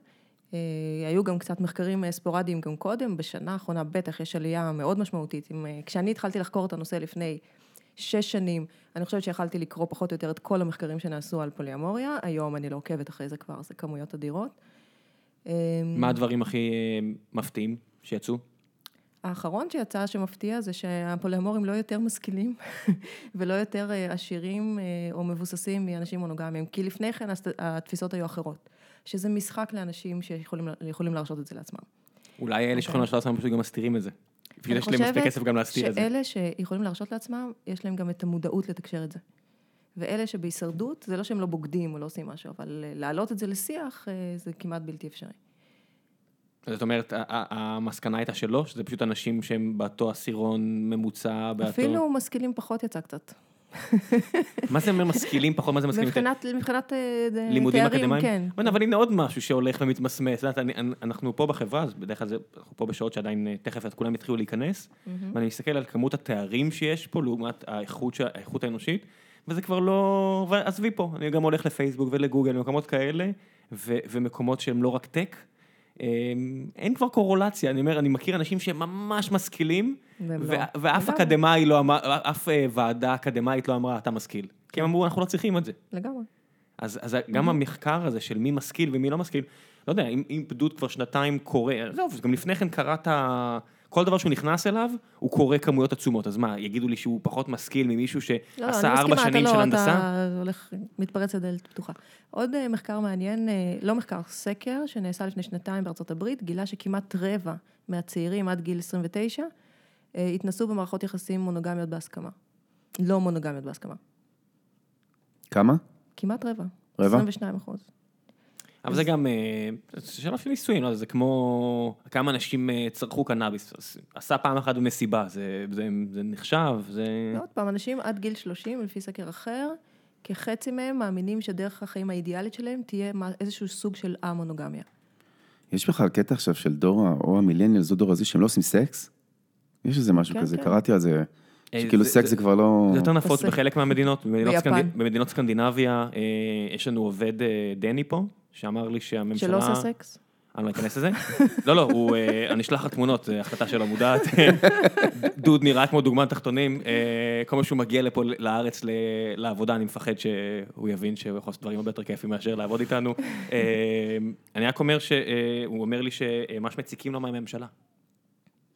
אה, היו גם קצת מחקרים אה, ספורדיים גם קודם, בשנה האחרונה בטח יש עלייה מאוד משמעותית. עם, אה, כשאני התחלתי לחקור את הנושא לפני שש שנים, אני חושבת שיכלתי לקרוא פחות או יותר את כל המחקרים שנעשו על פוליאמוריה, היום אני לא עוקבת אחרי זה כבר, זה כמויות אדירות. אה, מה הדברים הכי אה, מפתיעים שיצאו? האחרון שיצא שמפתיע זה שהפוליאמורים לא יותר משכילים <laughs> ולא יותר אה, עשירים אה, או מבוססים מאנשים מונוגמיים, כי לפני כן התפיסות היו אחרות, שזה משחק לאנשים שיכולים יכולים להרשות את זה לעצמם. אולי אלה שיכולים להרשות לעצמם פשוט גם מסתירים את זה. אני זה. שאלה שיכולים להרשות לעצמם, יש להם גם את המודעות לתקשר את זה. ואלה שבהישרדות, זה לא שהם לא בוגדים או לא עושים משהו, אבל אה, להעלות את זה לשיח, זה כמעט בלתי אפשרי. זאת אומרת, המסקנה הייתה שלא, שזה פשוט אנשים שהם באותו עשירון ממוצע, באותו... אפילו משכילים פחות יצא קצת. מה זה אומר משכילים פחות, מה זה משכילים? מבחינת, מבחינת אה, ד- לימודים תארים, אקדמיים? כן. אבל הנה עוד משהו שהולך ומתמסמס. את יודעת, אנחנו פה בחברה, אז בדרך כלל אנחנו פה בשעות שעדיין אה, תכף כולם יתחילו להיכנס, ואני מסתכל על כמות התארים שיש פה לעומת האיכות, האיכות האנושית, וזה כבר לא... ועזבי פה, אני גם הולך לפייסבוק ולגוגל, למקומות כאלה, ו- ומקומות שהם לא רק טק. אה, אין כבר קורולציה, אני אומר, אני מכיר אנשים שהם ממש משכילים, לא. ואף. אקדמאי לא אמר, אף אה, ועדה אקדמאית לא אמרה, אתה משכיל. כי הם אמרו, אנחנו לא צריכים את זה. לגמרי. אז, אז גם המחקר הזה של מי משכיל ומי לא משכיל, לא יודע, אם, אם פדות כבר שנתיים קורא, עזוב, גם לפני כן קראת, כל דבר שהוא נכנס אליו, הוא קורא כמויות עצומות, אז מה, יגידו לי שהוא פחות משכיל ממישהו לא, לא, שעשה אני ארבע מסכימה, שנים אתה של לא, הנדסה? אתה הולך, מתפרץ לדלת פתוחה. עוד אה, מחקר מעניין, אה, לא מחקר, סקר שנעשה לפני שנתיים בארצות הברית, גילה שכמעט רבע מהצעירים עד גיל 29 אה, התנסו במערכות יחסים מונוגמיות בהסכמה. לא מונוגמיות בהסכמה. כמה? כמעט רבע. רבע? 22 אחוז. אבל זה גם, אה, זה שאלה של נישואים, לא, יודע, זה כמו כמה אנשים אה, צרכו קנאביס, עשה פעם אחת במסיבה, זה, זה, זה נחשב, זה... עוד פעם, אנשים עד גיל 30, לפי סקר אחר, כחצי מהם מאמינים שדרך החיים האידיאלית שלהם תהיה מה- איזשהו סוג של א-מונוגמיה. יש בכלל קטע עכשיו של דור, או ה millennials, או דור הזה, שהם לא עושים סקס? יש איזה משהו כן, כזה, כן. קראתי על זה, שכאילו זה- סקס זה- כבר לא... זה יותר נפוץ. בחלק מהמדינות, במדינות, סקנדינביה, אה, יש לנו עובד אה, דני פה, שאמר לי שהממשלה... שלא עושה סקס? אני לא אכנס לזה. לא, לא, הוא, אה, אני אשלח לך תמונות, זו החלטה שלא מודעת. דוד נראה כמו דוגמן תחתונים, אה, כל פעם שהוא מגיע לפה לארץ לעבודה, אני מפחד שהוא יבין שהוא יכול לעשות דברים הרבה יותר כיפים מאשר לעבוד איתנו. אה, אני רק אומר שהוא אומר לי שמה שמציקים לו מהממשלה,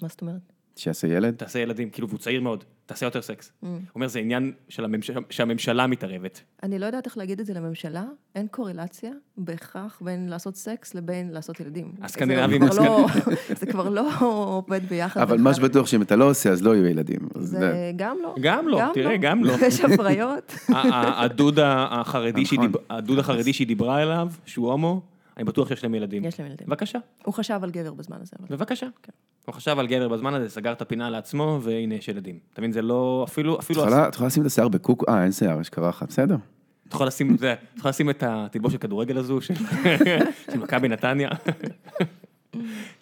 מה זאת אומרת? שיעשה ילד? תעשה ילדים, כאילו, והוא צעיר מאוד, תעשה יותר סקס. Mm. הוא אומר, זה עניין של הממש... שהממשלה מתערבת. אני לא יודעת איך להגיד את זה לממשלה, אין קורלציה בהכרח בין לעשות סקס לבין לעשות ילדים. הסקנדינבים זה כבר לא- <laughs> זה כבר לא עובד ביחד. אבל מה. שבטוח שאם אתה לא עושה, אז לא יהיו ילדים. זה גם לא. גם לא, תראה, גם לא. יש הפריות. <laughs> הדוד נכון. הדוד החרדי שהיא דיברה אליו, שהוא הומו, אני בטוח שיש להם ילדים. יש להם ילדים. בבקשה, הוא חשב על גבר בזמן הזה. אבל- בבקשה. הוא חשב על גבר בזמן הזה, סגר את הפינה לעצמו, והנה יש ילדים. אתה מבין, זה לא, אפילו, את אפילו, יכולה את יכולה לשים את השיער בקוקו? אה, אין שיער, יש קרחת, בסדר. אתה יכול לשים, זה, אתה יכול לשים את התלבושת כדורגל הזו של <laughs> מכבי נתניה.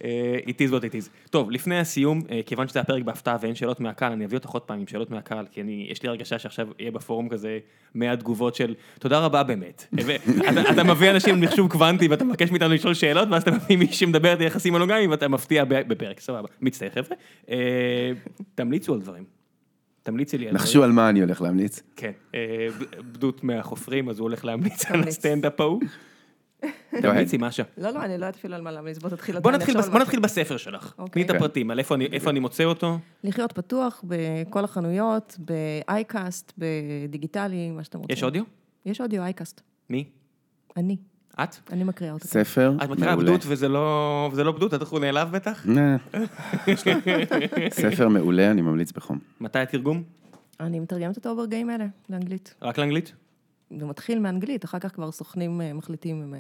אה, It is what it is. טוב, לפני הסיום, אה, כיוון שזה הפרק בהפתעה ואין שאלות מהקהל, אני אביא אותך עוד פעם עם שאלות מהקהל, כי אני, יש לי הרגשה שעכשיו יהיה בפורום כזה 100 תגובות של תודה רבה באמת. <laughs> אתה מביא אנשים עם מחשוב קוונטי ואתה מבקש מאיתנו לשאול שאלות, ואז אתה מביא מישהי שמדברת על יחסים מונוגמיים ואתה מפתיע בפרק, סבבה. מצטער חבר'ה. אה, תמליצו על דברים. תמליצי לי על דברים. נחשו על מה אני הולך להמליץ. כן, בדות מהחופרים, אז הוא הולך להמליץ על. הסטנדאפ ההוא. <laughs> תמליצי, משה. לא, לא, אני לא יודעת אפילו על מה להמליץ, בוא תתחיל. בוא אני נתחיל, בספר שלך. אוקיי. תני את הפרטים, על איפה אני- מוצא אותו. לחיות פתוח בכל החנויות, באייקאסט, בדיגיטלי, מה שאתם רוצים. יש אודיו? יש אודיו, אייקאסט. מי? אני. את? אני מקריאה אותו. ספר את מעולה. בדות וזה לא וזה לא בדות, את הוא נעלב בטח? <laughs> ספר מעולה, אני ממליץ בחום. מתי התרגום? אני מתרגמת אותו ברגעים אלה, לאנגלית. רק לאנגלית? זה מתחיל מאנגלית, אחר כך כבר סוכנים אה, מחליטים אם אה,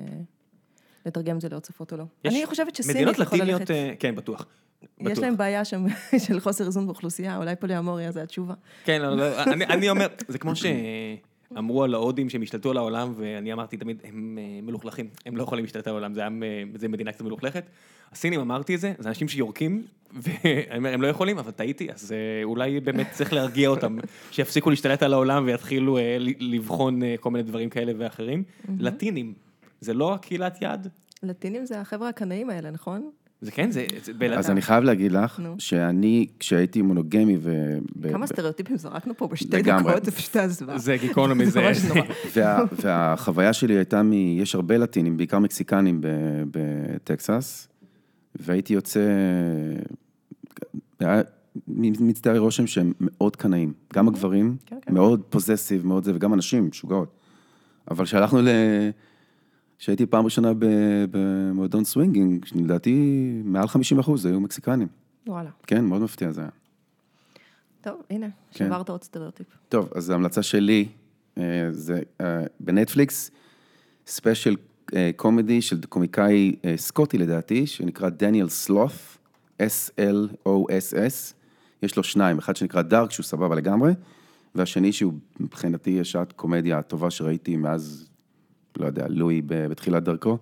לתרגם את זה לעוד שפות או לא. יש אני חושבת שסינית מדינות יכול לטיניות, ללכת. אה, כן, בטוח. יש בטוח. להם בעיה שם <laughs> של חוסר איזון באוכלוסייה, אולי פוליאמוריה זה התשובה. כן, לא, לא, אני, אני אומר, זה כמו שאמרו על ההודים שהם השתלטו על העולם, ואני אמרתי תמיד, הם אה, מלוכלכים, הם לא יכולים להשתלט על העולם, זה, עם, אה, זה מדינה קצת מלוכלכת. הסינים אמרתי את זה, זה אנשים שיורקים, <laughs> ואני אומר, הם לא יכולים, אבל טעיתי, אז אולי באמת צריך להרגיע אותם, <laughs> שיפסיקו להשתלט על העולם ויתחילו לבחון כל מיני דברים כאלה ואחרים. לטינים, זה לא הקהילת יעד? לטינים זה החבר'ה הקנאים האלה, נכון? זה כן, זה, זה. אז אני חייב להגיד לך, נו. שאני, כשהייתי מונוגמי ו... כמה ב- סטריאוטיפים זרקנו פה בשתי לגמרי. דקות, זה פשוט הזוועה. זה גיקונומי, <laughs> זה... ממש נורא. <laughs> וה, והחוויה שלי הייתה מ... יש הרבה לטינים, בעיקר מקסיקנים בטקסס, והייתי יוצא... היה מצטער רושם שהם מאוד קנאים. גם הגברים, כן, כן. מאוד פוזסיב, מאוד זה, וגם הנשים, משוגעות. אבל כשהלכנו ל... כשהייתי פעם ראשונה במועדון swinging, לדעתי מעל 50 אחוז היו מקסיקנים. וואלה. כן, מאוד מפתיע זה היה. טוב, הנה, כן. שברת עוד סטריאוטיפ. טוב, אז ההמלצה שלי, אה, זה אה, בנטפליקס, special אה, comedy של קומיקאי סקוטי לדעתי, שנקרא דניאל סלוס, S-L-O-S-S, יש לו שניים, אחד שנקרא Dark, שהוא סבבה לגמרי, והשני שהוא מבחינתי השעת קומדיה הטובה שראיתי מאז, לא יודע, לואי בתחילת דרכו.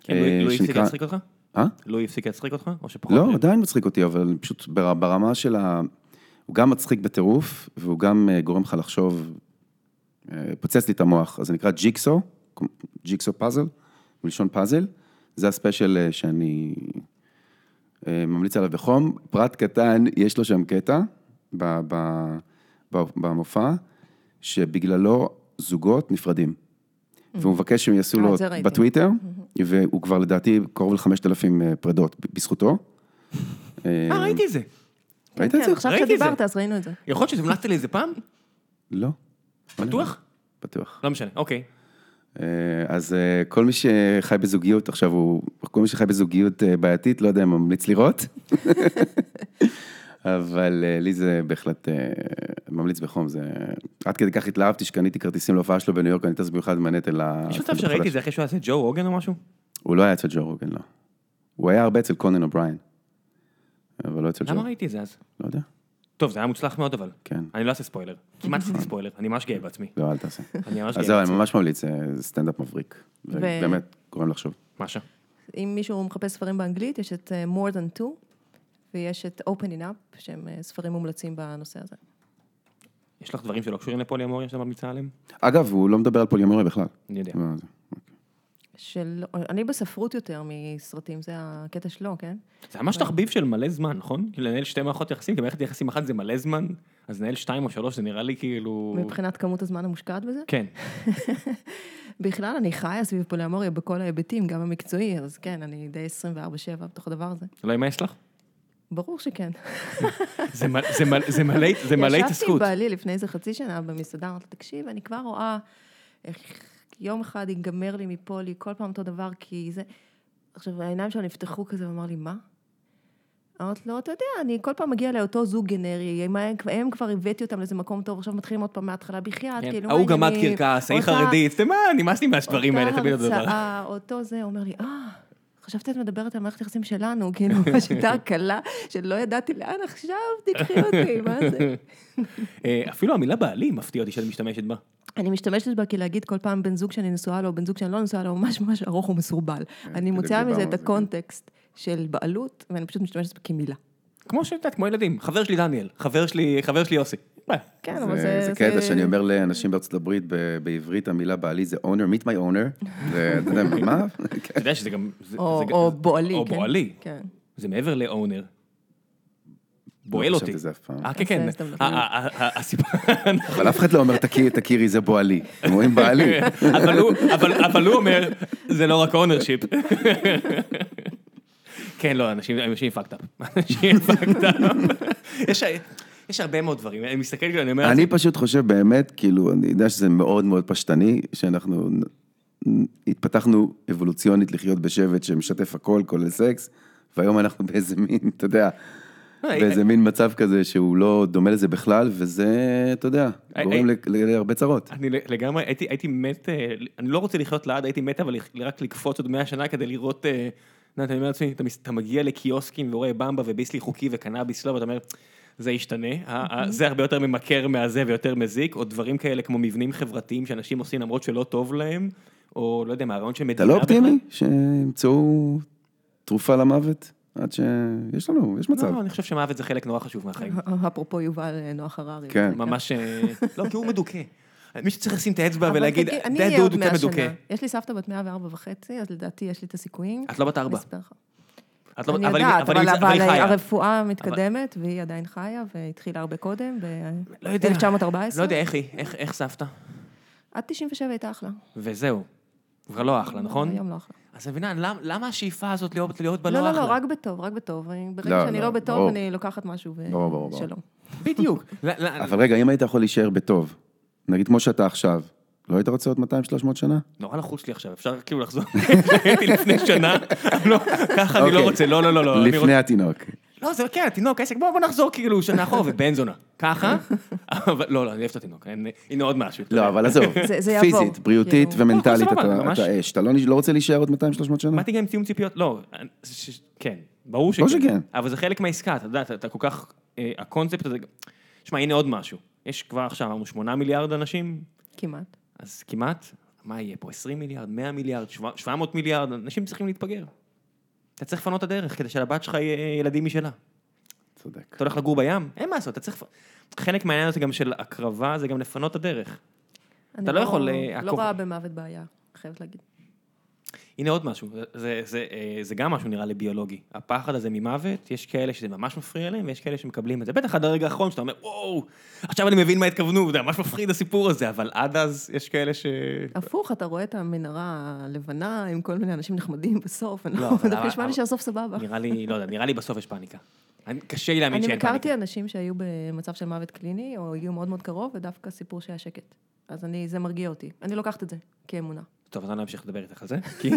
כן, לואי- אה, לואי הפסיק להצחיק אותך? אה? לואי הפסיק להצחיק אותך? או שפחות? לא, עדיין מצחיק אותי, אבל פשוט בר- ברמה של ה... הוא גם מצחיק בטירוף, והוא גם אה, גורם לך לחשוב, אה, פוצץ לי את המוח, אז זה נקרא ג'יקסו, ג'יקסו פאזל, מלשון פאזל, זה הספיישל שאני ממליץ עליו בחום. פרט קטן, יש לו שם קטע במופע, שבגללו זוגות נפרדים. והוא מבקש שהם יעשו אה, לו. בטוויטר, והוא כבר לדעתי קרוב לחמשת אלפים אה, פרדות בזכותו. אה, ראיתי את זה. ראית כן, את זה? עכשיו. שדיברת, אז ראינו את זה. יכול להיות שהמלצת לי איזה פעם? לא. בטוח? בטוח. לא משנה, אוקיי. אה, אז אה, כל מי שחי בזוגיות, עכשיו הוא, כל מי שחי בזוגיות אה, בעייתית, לא יודע אם ממליץ לראות. <laughs> אבל אה, לי זה בהחלט אה, ממליץ בחום, זה... עד כדי כך התלהבתי שקניתי כרטיסים להופעה שלו בניו יורק, אני טס במיוחד מסיאטל ל... יש מצב שראיתי את זה אחרי שהוא היה אצל ג'ו רוגן או משהו? הוא לא היה אצל ג'ו רוגן, לא. הוא היה הרבה אצל קונן אובריין. אבל לא אצל ג'ו. למה ראיתי את זה אז? לא יודע. טוב, זה היה מוצלח מאוד אבל. כן. אני לא אעשה ספוילר. כמעט עשיתי ספוילר, אני ממש גאה בעצמי. לא, אל תעשה. אני ממש אז גאה זהו, אני בעצמי. ממש ממליץ, זה זה סטנדאפ מבריק. ובאמת, גורם לחשוב. משה. אם מישהו מחפש ספרים באנגלית, יש את אה, More Than Two, ויש את Opening Up, שהם אה, ספרים מומלצים בנושא הזה. יש לך דברים שלא קשורים לפוליאמוריה שאתה ממליצה עליהם? אגב, הוא לא מדבר על פוליומוריה בכלל. אני יודע. זה- של... אני בספרות יותר מסרטים, זה הקטע שלו, כן? זה ממש תחביב של מלא זמן, נכון? כאילו לנהל שתי מערכות יחסים, כי מערכת יחסים אחת זה מלא זמן, אז לנהל שתיים או שלוש זה נראה לי כאילו... מבחינת כמות הזמן המושקעת בזה? כן. <laughs> בכלל, אני חיה סביב פוליאמוריה בכל ההיבטים, גם המקצועי, אז כן, אני די 24-7 בתוך הדבר הזה. לא יימאס לך? ברור שכן. זה מלא מלא ישבתי עם התעסקות. בעלי לפני איזה חצי שנה במסעדה, אמרתי, תקשיב, אני כבר רואה איך יום אחד ייגמר לי מפה לי כל פעם אותו דבר, כי זה... עכשיו, העיניים שלו נפתחו כזה, הוא אמר לי, מה? אמרתי לו, אתה יודע, אני כל פעם מגיע לאותו זוג גנרי, הם, הם כבר הבאתי אותם לאיזה מקום טוב, עכשיו מתחילים עוד פעם מההתחלה, בחייאת, כן, כאילו, ההוא גמד? קרקס, ההיא חרדית, מה, נמאס לי מהדברים האלה, תמיד אותו אותה דבר. אותו זה, אומר לי, אה, חשבתי את מדברת על מערכת יחסים שלנו, כאילו, <laughs> השיטה הקלה, שלא ידעתי לאן עכשיו, תקחי אותי, מה זה? <laughs> אה, אפילו המילה בעלי מפתיע אותי שאת משתמשת בה. אני משתמשת בה כי להגיד כל פעם בן זוג שאני נשואה לו, בן זוג שאני לא נשואה לו, ממש ממש ארוך ומסורבל. אני בדיוק מוציאה מזה את. הקונטקסט של בעלות, ואני פשוט משתמשת בה כמילה. כמו שאת יודעת, כמו ילדים. חבר שלי דניאל, חבר שלי יוסי. כן, אבל זה, זה... זה קטע שאני אומר לאנשים בארצות הברית, ב- בעברית המילה בעלי זה owner, meet my owner. <laughs> זה, אתה יודע, מה? אתה יודע שזה גם... זה- או זה- או בועלי, או כן. בועלי. כן. זה מעבר לאונר. בועל לא אותי. אה, כן, כן. אז אתה מדבר. ה- ה- ה- הסיפור... <laughs> אבל אף אחד לא אומר, "תכיר- תכירי, זה בועלי. הם אומרים בעלי. <laughs> אבל הוא- אבל- אבל הוא אומר, זה לא רק ownership. כן, לא, אנשים אנשים fucked up. אנשים fucked up. יש- הרבה מאוד דברים. אני מסתכל, אני אומר... אני פשוט חושב באמת, כאילו, אני יודע שזה מאוד מאוד פשטני, שאנחנו התפתחנו אבולוציונית לחיות בשבט שמשתף הכל, כולל סקס, והיום אנחנו באיזה מין, אתה יודע, אה, באיזה מין מצב כזה שהוא לא דומה לזה בכלל, וזה, אתה יודע, אה, גורם אה. להרבה צרות. אני לגמרי, הייתי, מת, אה, אני לא רוצה לחיות לעד, הייתי מת אבל רק לקפוץ עוד 100 שנה כדי לראות, אה, אני אומר לעצמי, אתה מגיע לקיוסקים ורואה במבה וביסלי חוקי וקנאביס לא, ואתה אומר, זה ישתנה, אוקיי. זה הרבה יותר ממכר מהזה ויותר מזיק, או דברים כאלה כמו מבנים חברתיים שאנשים עושים למרות שלא טוב להם, או לא יודע מה, הרעיון של מדינה... אתה לא אופטימי שימצאו תרופה למוות? עד שיש לנו, יש לא, מצב. לא, אני חושב שמוות זה חלק נורא חשוב מהחיים. אפרופו יובל אה, נוח הררי. כן. ממש, אה, <laughs> לא, כי הוא מדוכא. מי שצריך לשים את האצבע ולהגיד, דה דוד, הוא מדוכא. יש לי סבתא בת 104 וחצי, אז לדעתי יש לי את הסיכויים. את לא בת 4. את לא- אני אבל יודעת, אבל אבל אבל אבל. הרפואה מתקדמת, והיא עדיין חיה, והתחילה הרבה קודם, לא יודע. ב-1914. לא יודע איך היא, איך- איך סבתא? עד 97 הייתה אחלה. וזהו. כבר לא אחלה, נכון? היום לא אחלה. אז את מבינה, למ- למה השאיפה הזאת להיות להיות בה לא, לא לא, לא, אחלה? רק בטוב, רק בטוב. אני- ברגע לא, שאני לא, לא בטוב, ברור. אני לוקחת משהו ברור, ברור, ברור. ושלום. בדיוק. לא, לא, אבל רגע, אם היית יכול להישאר בטוב, נגיד כמו שאתה עכשיו, לא היית רוצה עוד 200-300 שנה? נורא לחוץ לי עכשיו, אפשר כאילו לחזור, הייתי לפני שנה, לא, ככה אני לא אוקיי. רוצה, לא, לא, לא, לא, לפני התינוק. לא, זה כן, התינוק, עסק, בוא בוא נחזור כאילו שנה אחורה, ובן זונה, ככה, אבל לא, לא, אני אוהב את התינוק, הנה עוד משהו. לא, אבל עזוב, פיזית, בריאותית. ומנטלית, לא, אתה אש, אתה לא לא רוצה להישאר עוד 200-300 שנה? באתי גם עם תיאום ציפיות, לא, כן, ברור שכן. שכן. אבל זה חלק מהעסקה, אתה יודע, אתה- אתה כל כך, אה, הקונספט הזה, שמע, הנה עוד משהו. יש כבר עכשיו, אמרנו, 8 מיליארד אנשים, כמעט. אז כמעט, מה יהיה פה, 20 מיליארד, 100 מיליארד, 700 מיליארד, אנשים צריכים להתבגר. אתה צריך לפנות את הדרך כדי שלבת שלך יהיה ילדים משלה. צודק. אתה הולך לגור בים, אין מה לעשות, אתה צריך... חלק מהעניין הזה גם של הקרבה, זה גם לפנות את הדרך. אני לא יכול, אה, לא לעקוב. רואה במוות בעיה, חייבת להגיד. הנה עוד משהו, זה, זה, זה, אה, זה גם משהו נראה לי ביולוגי. הפחד הזה ממוות, יש כאלה שזה ממש מפריע להם, ויש כאלה שמקבלים את זה. בטח עד הרגע האחרון שאתה אומר, וואו, עכשיו אני מבין מה התכוונו, זה ממש מפחיד הסיפור הזה, אבל עד אז יש כאלה ש... הפוך, אתה רואה את המנהרה הלבנה עם כל מיני אנשים נחמדים בסוף, אני לא, דווקא נשמע לי שהסוף סבבה. נראה לי, לא יודע, נראה לי בסוף יש פאניקה. אני- קשה לי להאמין אני שאין פאניקה. הכרתי אנשים שהיו במצב של מוות קליני, או הגיעו מאוד מאוד קרוב, ודווקא סיפור שהיה שקט. אז אני, זה מרגיע אותי. אני לוקחת את זה כאמונה. טוב, אז אני לא אמשיך לדבר איתך על זה. <laughs> כי-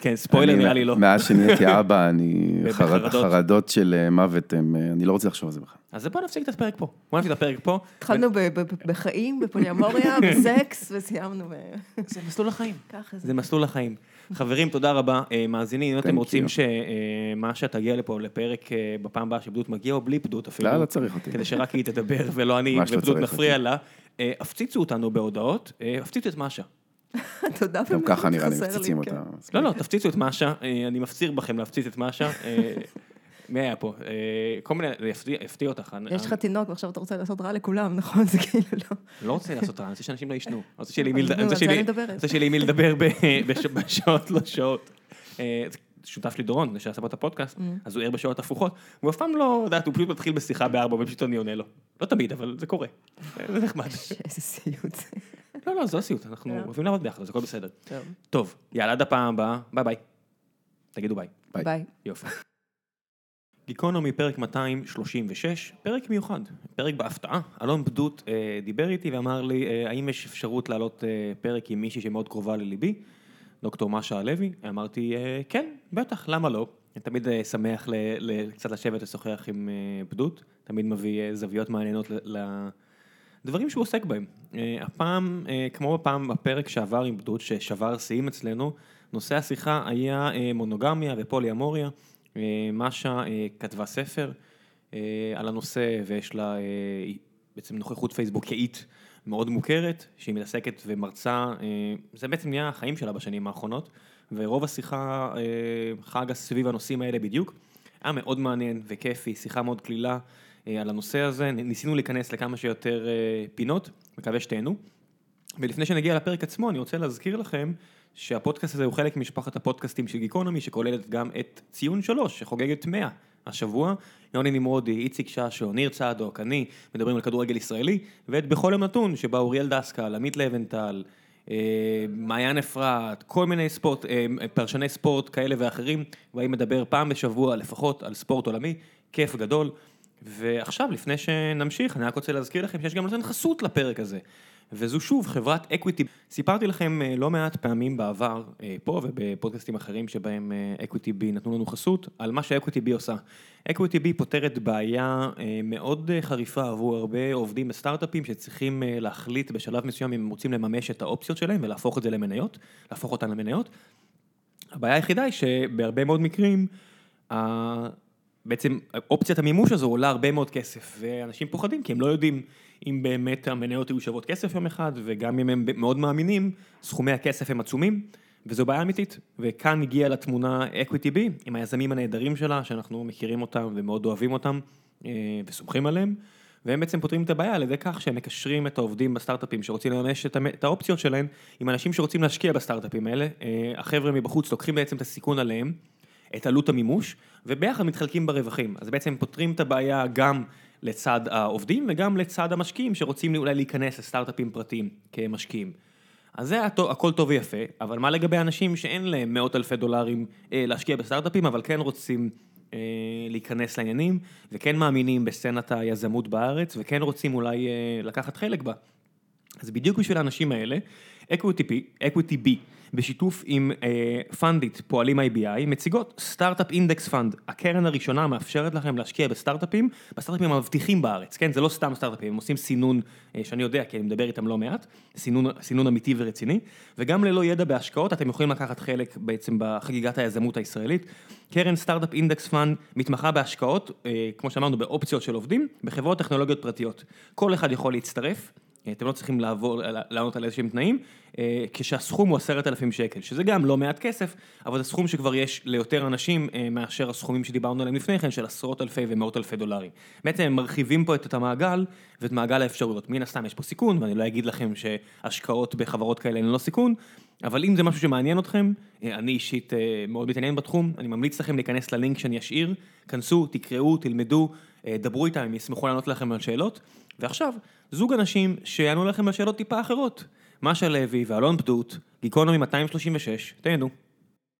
כן, ספוילר נראה לי לא. מאז שנהייתי אבא, אני... בחרדות. חרד- החרדות של אה, מוות, אה, אני לא רוצה לחשוב על זה בכלל. אז בוא נפסיק את הפרק פה. בוא נפסיק את הפרק פה. התחלנו ב- ב- ב- בחיים, בפוליאמוריה, <laughs> בסקס, וסיימנו. זה מסלול החיים. ככה זה. זה מסלול החיים. חברים, תודה רבה. אה, מאזינים, אם אתם רוצים you. שמשה תגיע לפה לפרק בפעם הבאה שבדות מגיע, או בלי פדות אפילו. לא, לא צריך אותי. כדי שרק היא תדבר ולא אני לא ובדות נפריע. לה. אה, הפציצו אותנו בהודעות, אה, הפציצו את משה. תודה גם באמת, ככה נראה לי מפציצים כן. אותה. לא, לא, תפציצו את משה, אה, אני מפציר בכם להפציץ את משה. <laughs> מי היה פה? כל מיני, זה יפתיע- אותך. יש לך תינוק ועכשיו אתה רוצה לעשות רע לכולם, נכון? זה כאילו לא... לא רוצה לעשות רע, אני רוצה שאנשים לא ישנו. אני רוצה שיהיה לי מי לדבר <laughs> בשעות לא שעות. שותף שלי דורון, שעשה פה את הפודקאסט, Mm. אז הוא ער בשעות הפוכות, והוא אף פעם לא, יודעת, הוא פשוט מתחיל בשיחה בארבע, ופשוט אני עונה לו. לא תמיד, אבל זה קורה. זה נחמד. <laughs> איזה סיוט. לא, לא, זה לא סיוט, אנחנו. אוהבים לעבוד ביחד, אז הכל בסדר. טוב, טוב, יאללה, עד הפעם הבאה, ביי ביי. תגידו ביי. ביי. ביי. יופי. גיקונומי פרק 236, פרק מיוחד, פרק בהפתעה. אלון בדות אה, דיבר איתי ואמר לי, אה, האם יש אפשרות לעלות אה, פרק עם מישהי שמאוד קרובה לליבי? דוקטור משה הלוי. אמרתי, אה, כן, בטח, למה לא? אני תמיד אה, שמח קצת לשבת לשוחח עם אה, בדות, תמיד מביא זוויות מעניינות לדברים שהוא עוסק בהם. הפעם, כמו בפעם בפרק שעבר עם בדות, ששבר שיאים אצלנו, נושא השיחה היה מונוגמיה ופוליאמוריה. אה, משה כתבה ספר על הנושא ויש לה בעצם נוכחות פייסבוקאית מאוד מוכרת, שהיא מתעסקת ומרצה, אה, זה בעצם נהיה החיים שלה בשנים האחרונות, ורוב השיחה אה, חגה סביב הנושאים האלה בדיוק. היה מאוד מעניין וכיפי, שיחה מאוד קלילה אה, על הנושא הזה, ניסינו להיכנס לכמה שיותר פינות, מקווה שתהנו. ולפני שנגיע לפרק עצמו, אני רוצה להזכיר לכם שהפודקאסט הזה הוא חלק ממשפחת הפודקאסטים של גיקונומי, שכוללת גם את ציון שלוש, שחוגגת 100 השבוע. יוני נמרודי, איציק ששו, ניר צדוק, אני, מדברים על כדורגל ישראלי, ואת בכל יום נתון, שבה אוריאל דסקל, עמית לבנטל, אה, מעיין אפרת, כל מיני ספורט, אה, פרשני ספורט כאלה ואחרים, באים לדבר פעם בשבוע לפחות על ספורט עולמי, כיף גדול. ועכשיו, לפני שנמשיך, אני רק רוצה להזכיר לכם שיש גם נותן חסות לפרק הזה. וזו שוב חברת אקוויטי. סיפרתי לכם אה, לא מעט פעמים בעבר, אה, פה ובפודקאסטים אחרים שבהם אקוויטי בי נתנו לנו חסות, על מה שאקוויטי בי עושה. אקוויטי בי פותרת בעיה אה, מאוד אה, חריפה עבור הרבה עובדים בסטארט-אפים שצריכים אה, להחליט בשלב מסוים אם הם רוצים לממש את האופציות שלהם ולהפוך את זה למניות, להפוך אותן למניות. הבעיה היחידה היא שבהרבה מאוד מקרים, בעצם אופציית המימוש הזו עולה הרבה מאוד כסף, ואנשים פוחדים כי הם לא יודעים אם באמת המניות יהיו שוות כסף יום אחד, וגם אם הם מאוד מאמינים, סכומי הכסף הם עצומים, וזו בעיה אמיתית. וכאן הגיעה לתמונה Equity B, עם היזמים הנהדרים שלה, שאנחנו מכירים אותם ומאוד אוהבים אותם, אה, וסומכים עליהם. והם בעצם פותרים את הבעיה על ידי כך שהם מקשרים את העובדים בסטארט-אפים שרוצים לממש את האופציות שלהם עם אנשים שרוצים להשקיע בסטארט-אפים האלה. אה, החבר'ה מבחוץ לוקחים בעצם את הסיכון עליהם, את עלות המימוש, וביחד מתחלקים ברווחים. אז בעצם פותרים את הבעיה גם לצד העובדים וגם לצד המשקיעים שרוצים אולי להיכנס לסטארט-אפים פרטיים כמשקיעים. אז זה הטוב- הכל טוב ויפה, אבל מה לגבי אנשים שאין להם מאות אלפי דולרים אה, להשקיע בסטארט-אפים, אבל כן רוצים אה, להיכנס לעניינים, וכן מאמינים בסצנת היזמות בארץ, וכן רוצים אולי אה, לקחת חלק בה. אז בדיוק בשביל האנשים האלה, EquityBee בשיתוף עם פונדיט, פועלים IBI, מציגות Startup Index Fund. הקרן הראשונה מאפשרת לכם להשקיע בסטארט-אפים, בסטארט-אפים המבטיחים בארץ, כן? זה לא סתם סטארט-אפים, הם עושים סינון, אה, שאני יודע, כי אני מדבר איתם לא מעט, סינון, סינון אמיתי ורציני, וגם ללא ידע בהשקעות, אתם יכולים לקחת חלק בעצם בחגיגת היזמות הישראלית. קרן Startup Index Fund מתמחה בהשקעות, אה, כמו שאמרנו, באופציות של עובדים, בחברות טכנולוגיות פרטיות. כל אחד יכול להצטרף. אתם לא צריכים לעבור, לענות על איזשהם תנאים, אה, כשהסכום הוא עשרת אלפים שקל, שזה גם לא מעט כסף, אבל זה סכום שכבר יש ליותר אנשים אה, מאשר הסכומים שדיברנו עליהם לפני כן, של עשרות אלפי ומאות אלפי דולרים. בעצם הם מרחיבים פה את המעגל ואת מעגל האפשרויות. מן הסתם יש פה סיכון, ואני לא אגיד לכם שהשקעות בחברות כאלה הן לא סיכון, אבל אם זה משהו שמעניין אתכם, אה, אני אישית אה, מאוד מתעניין בתחום, אני ממליץ לכם להיכנס ללינק שאני אשאיר, כנסו, תקראו, תלמדו, אה, דברו איתם, הם ישמחו לענות לכם על שאלות. ועכשיו, זוג אנשים שיענו לכם על שאלות טיפה אחרות. משה לוי ואלון פדות, גיקונומי 236, תהנו.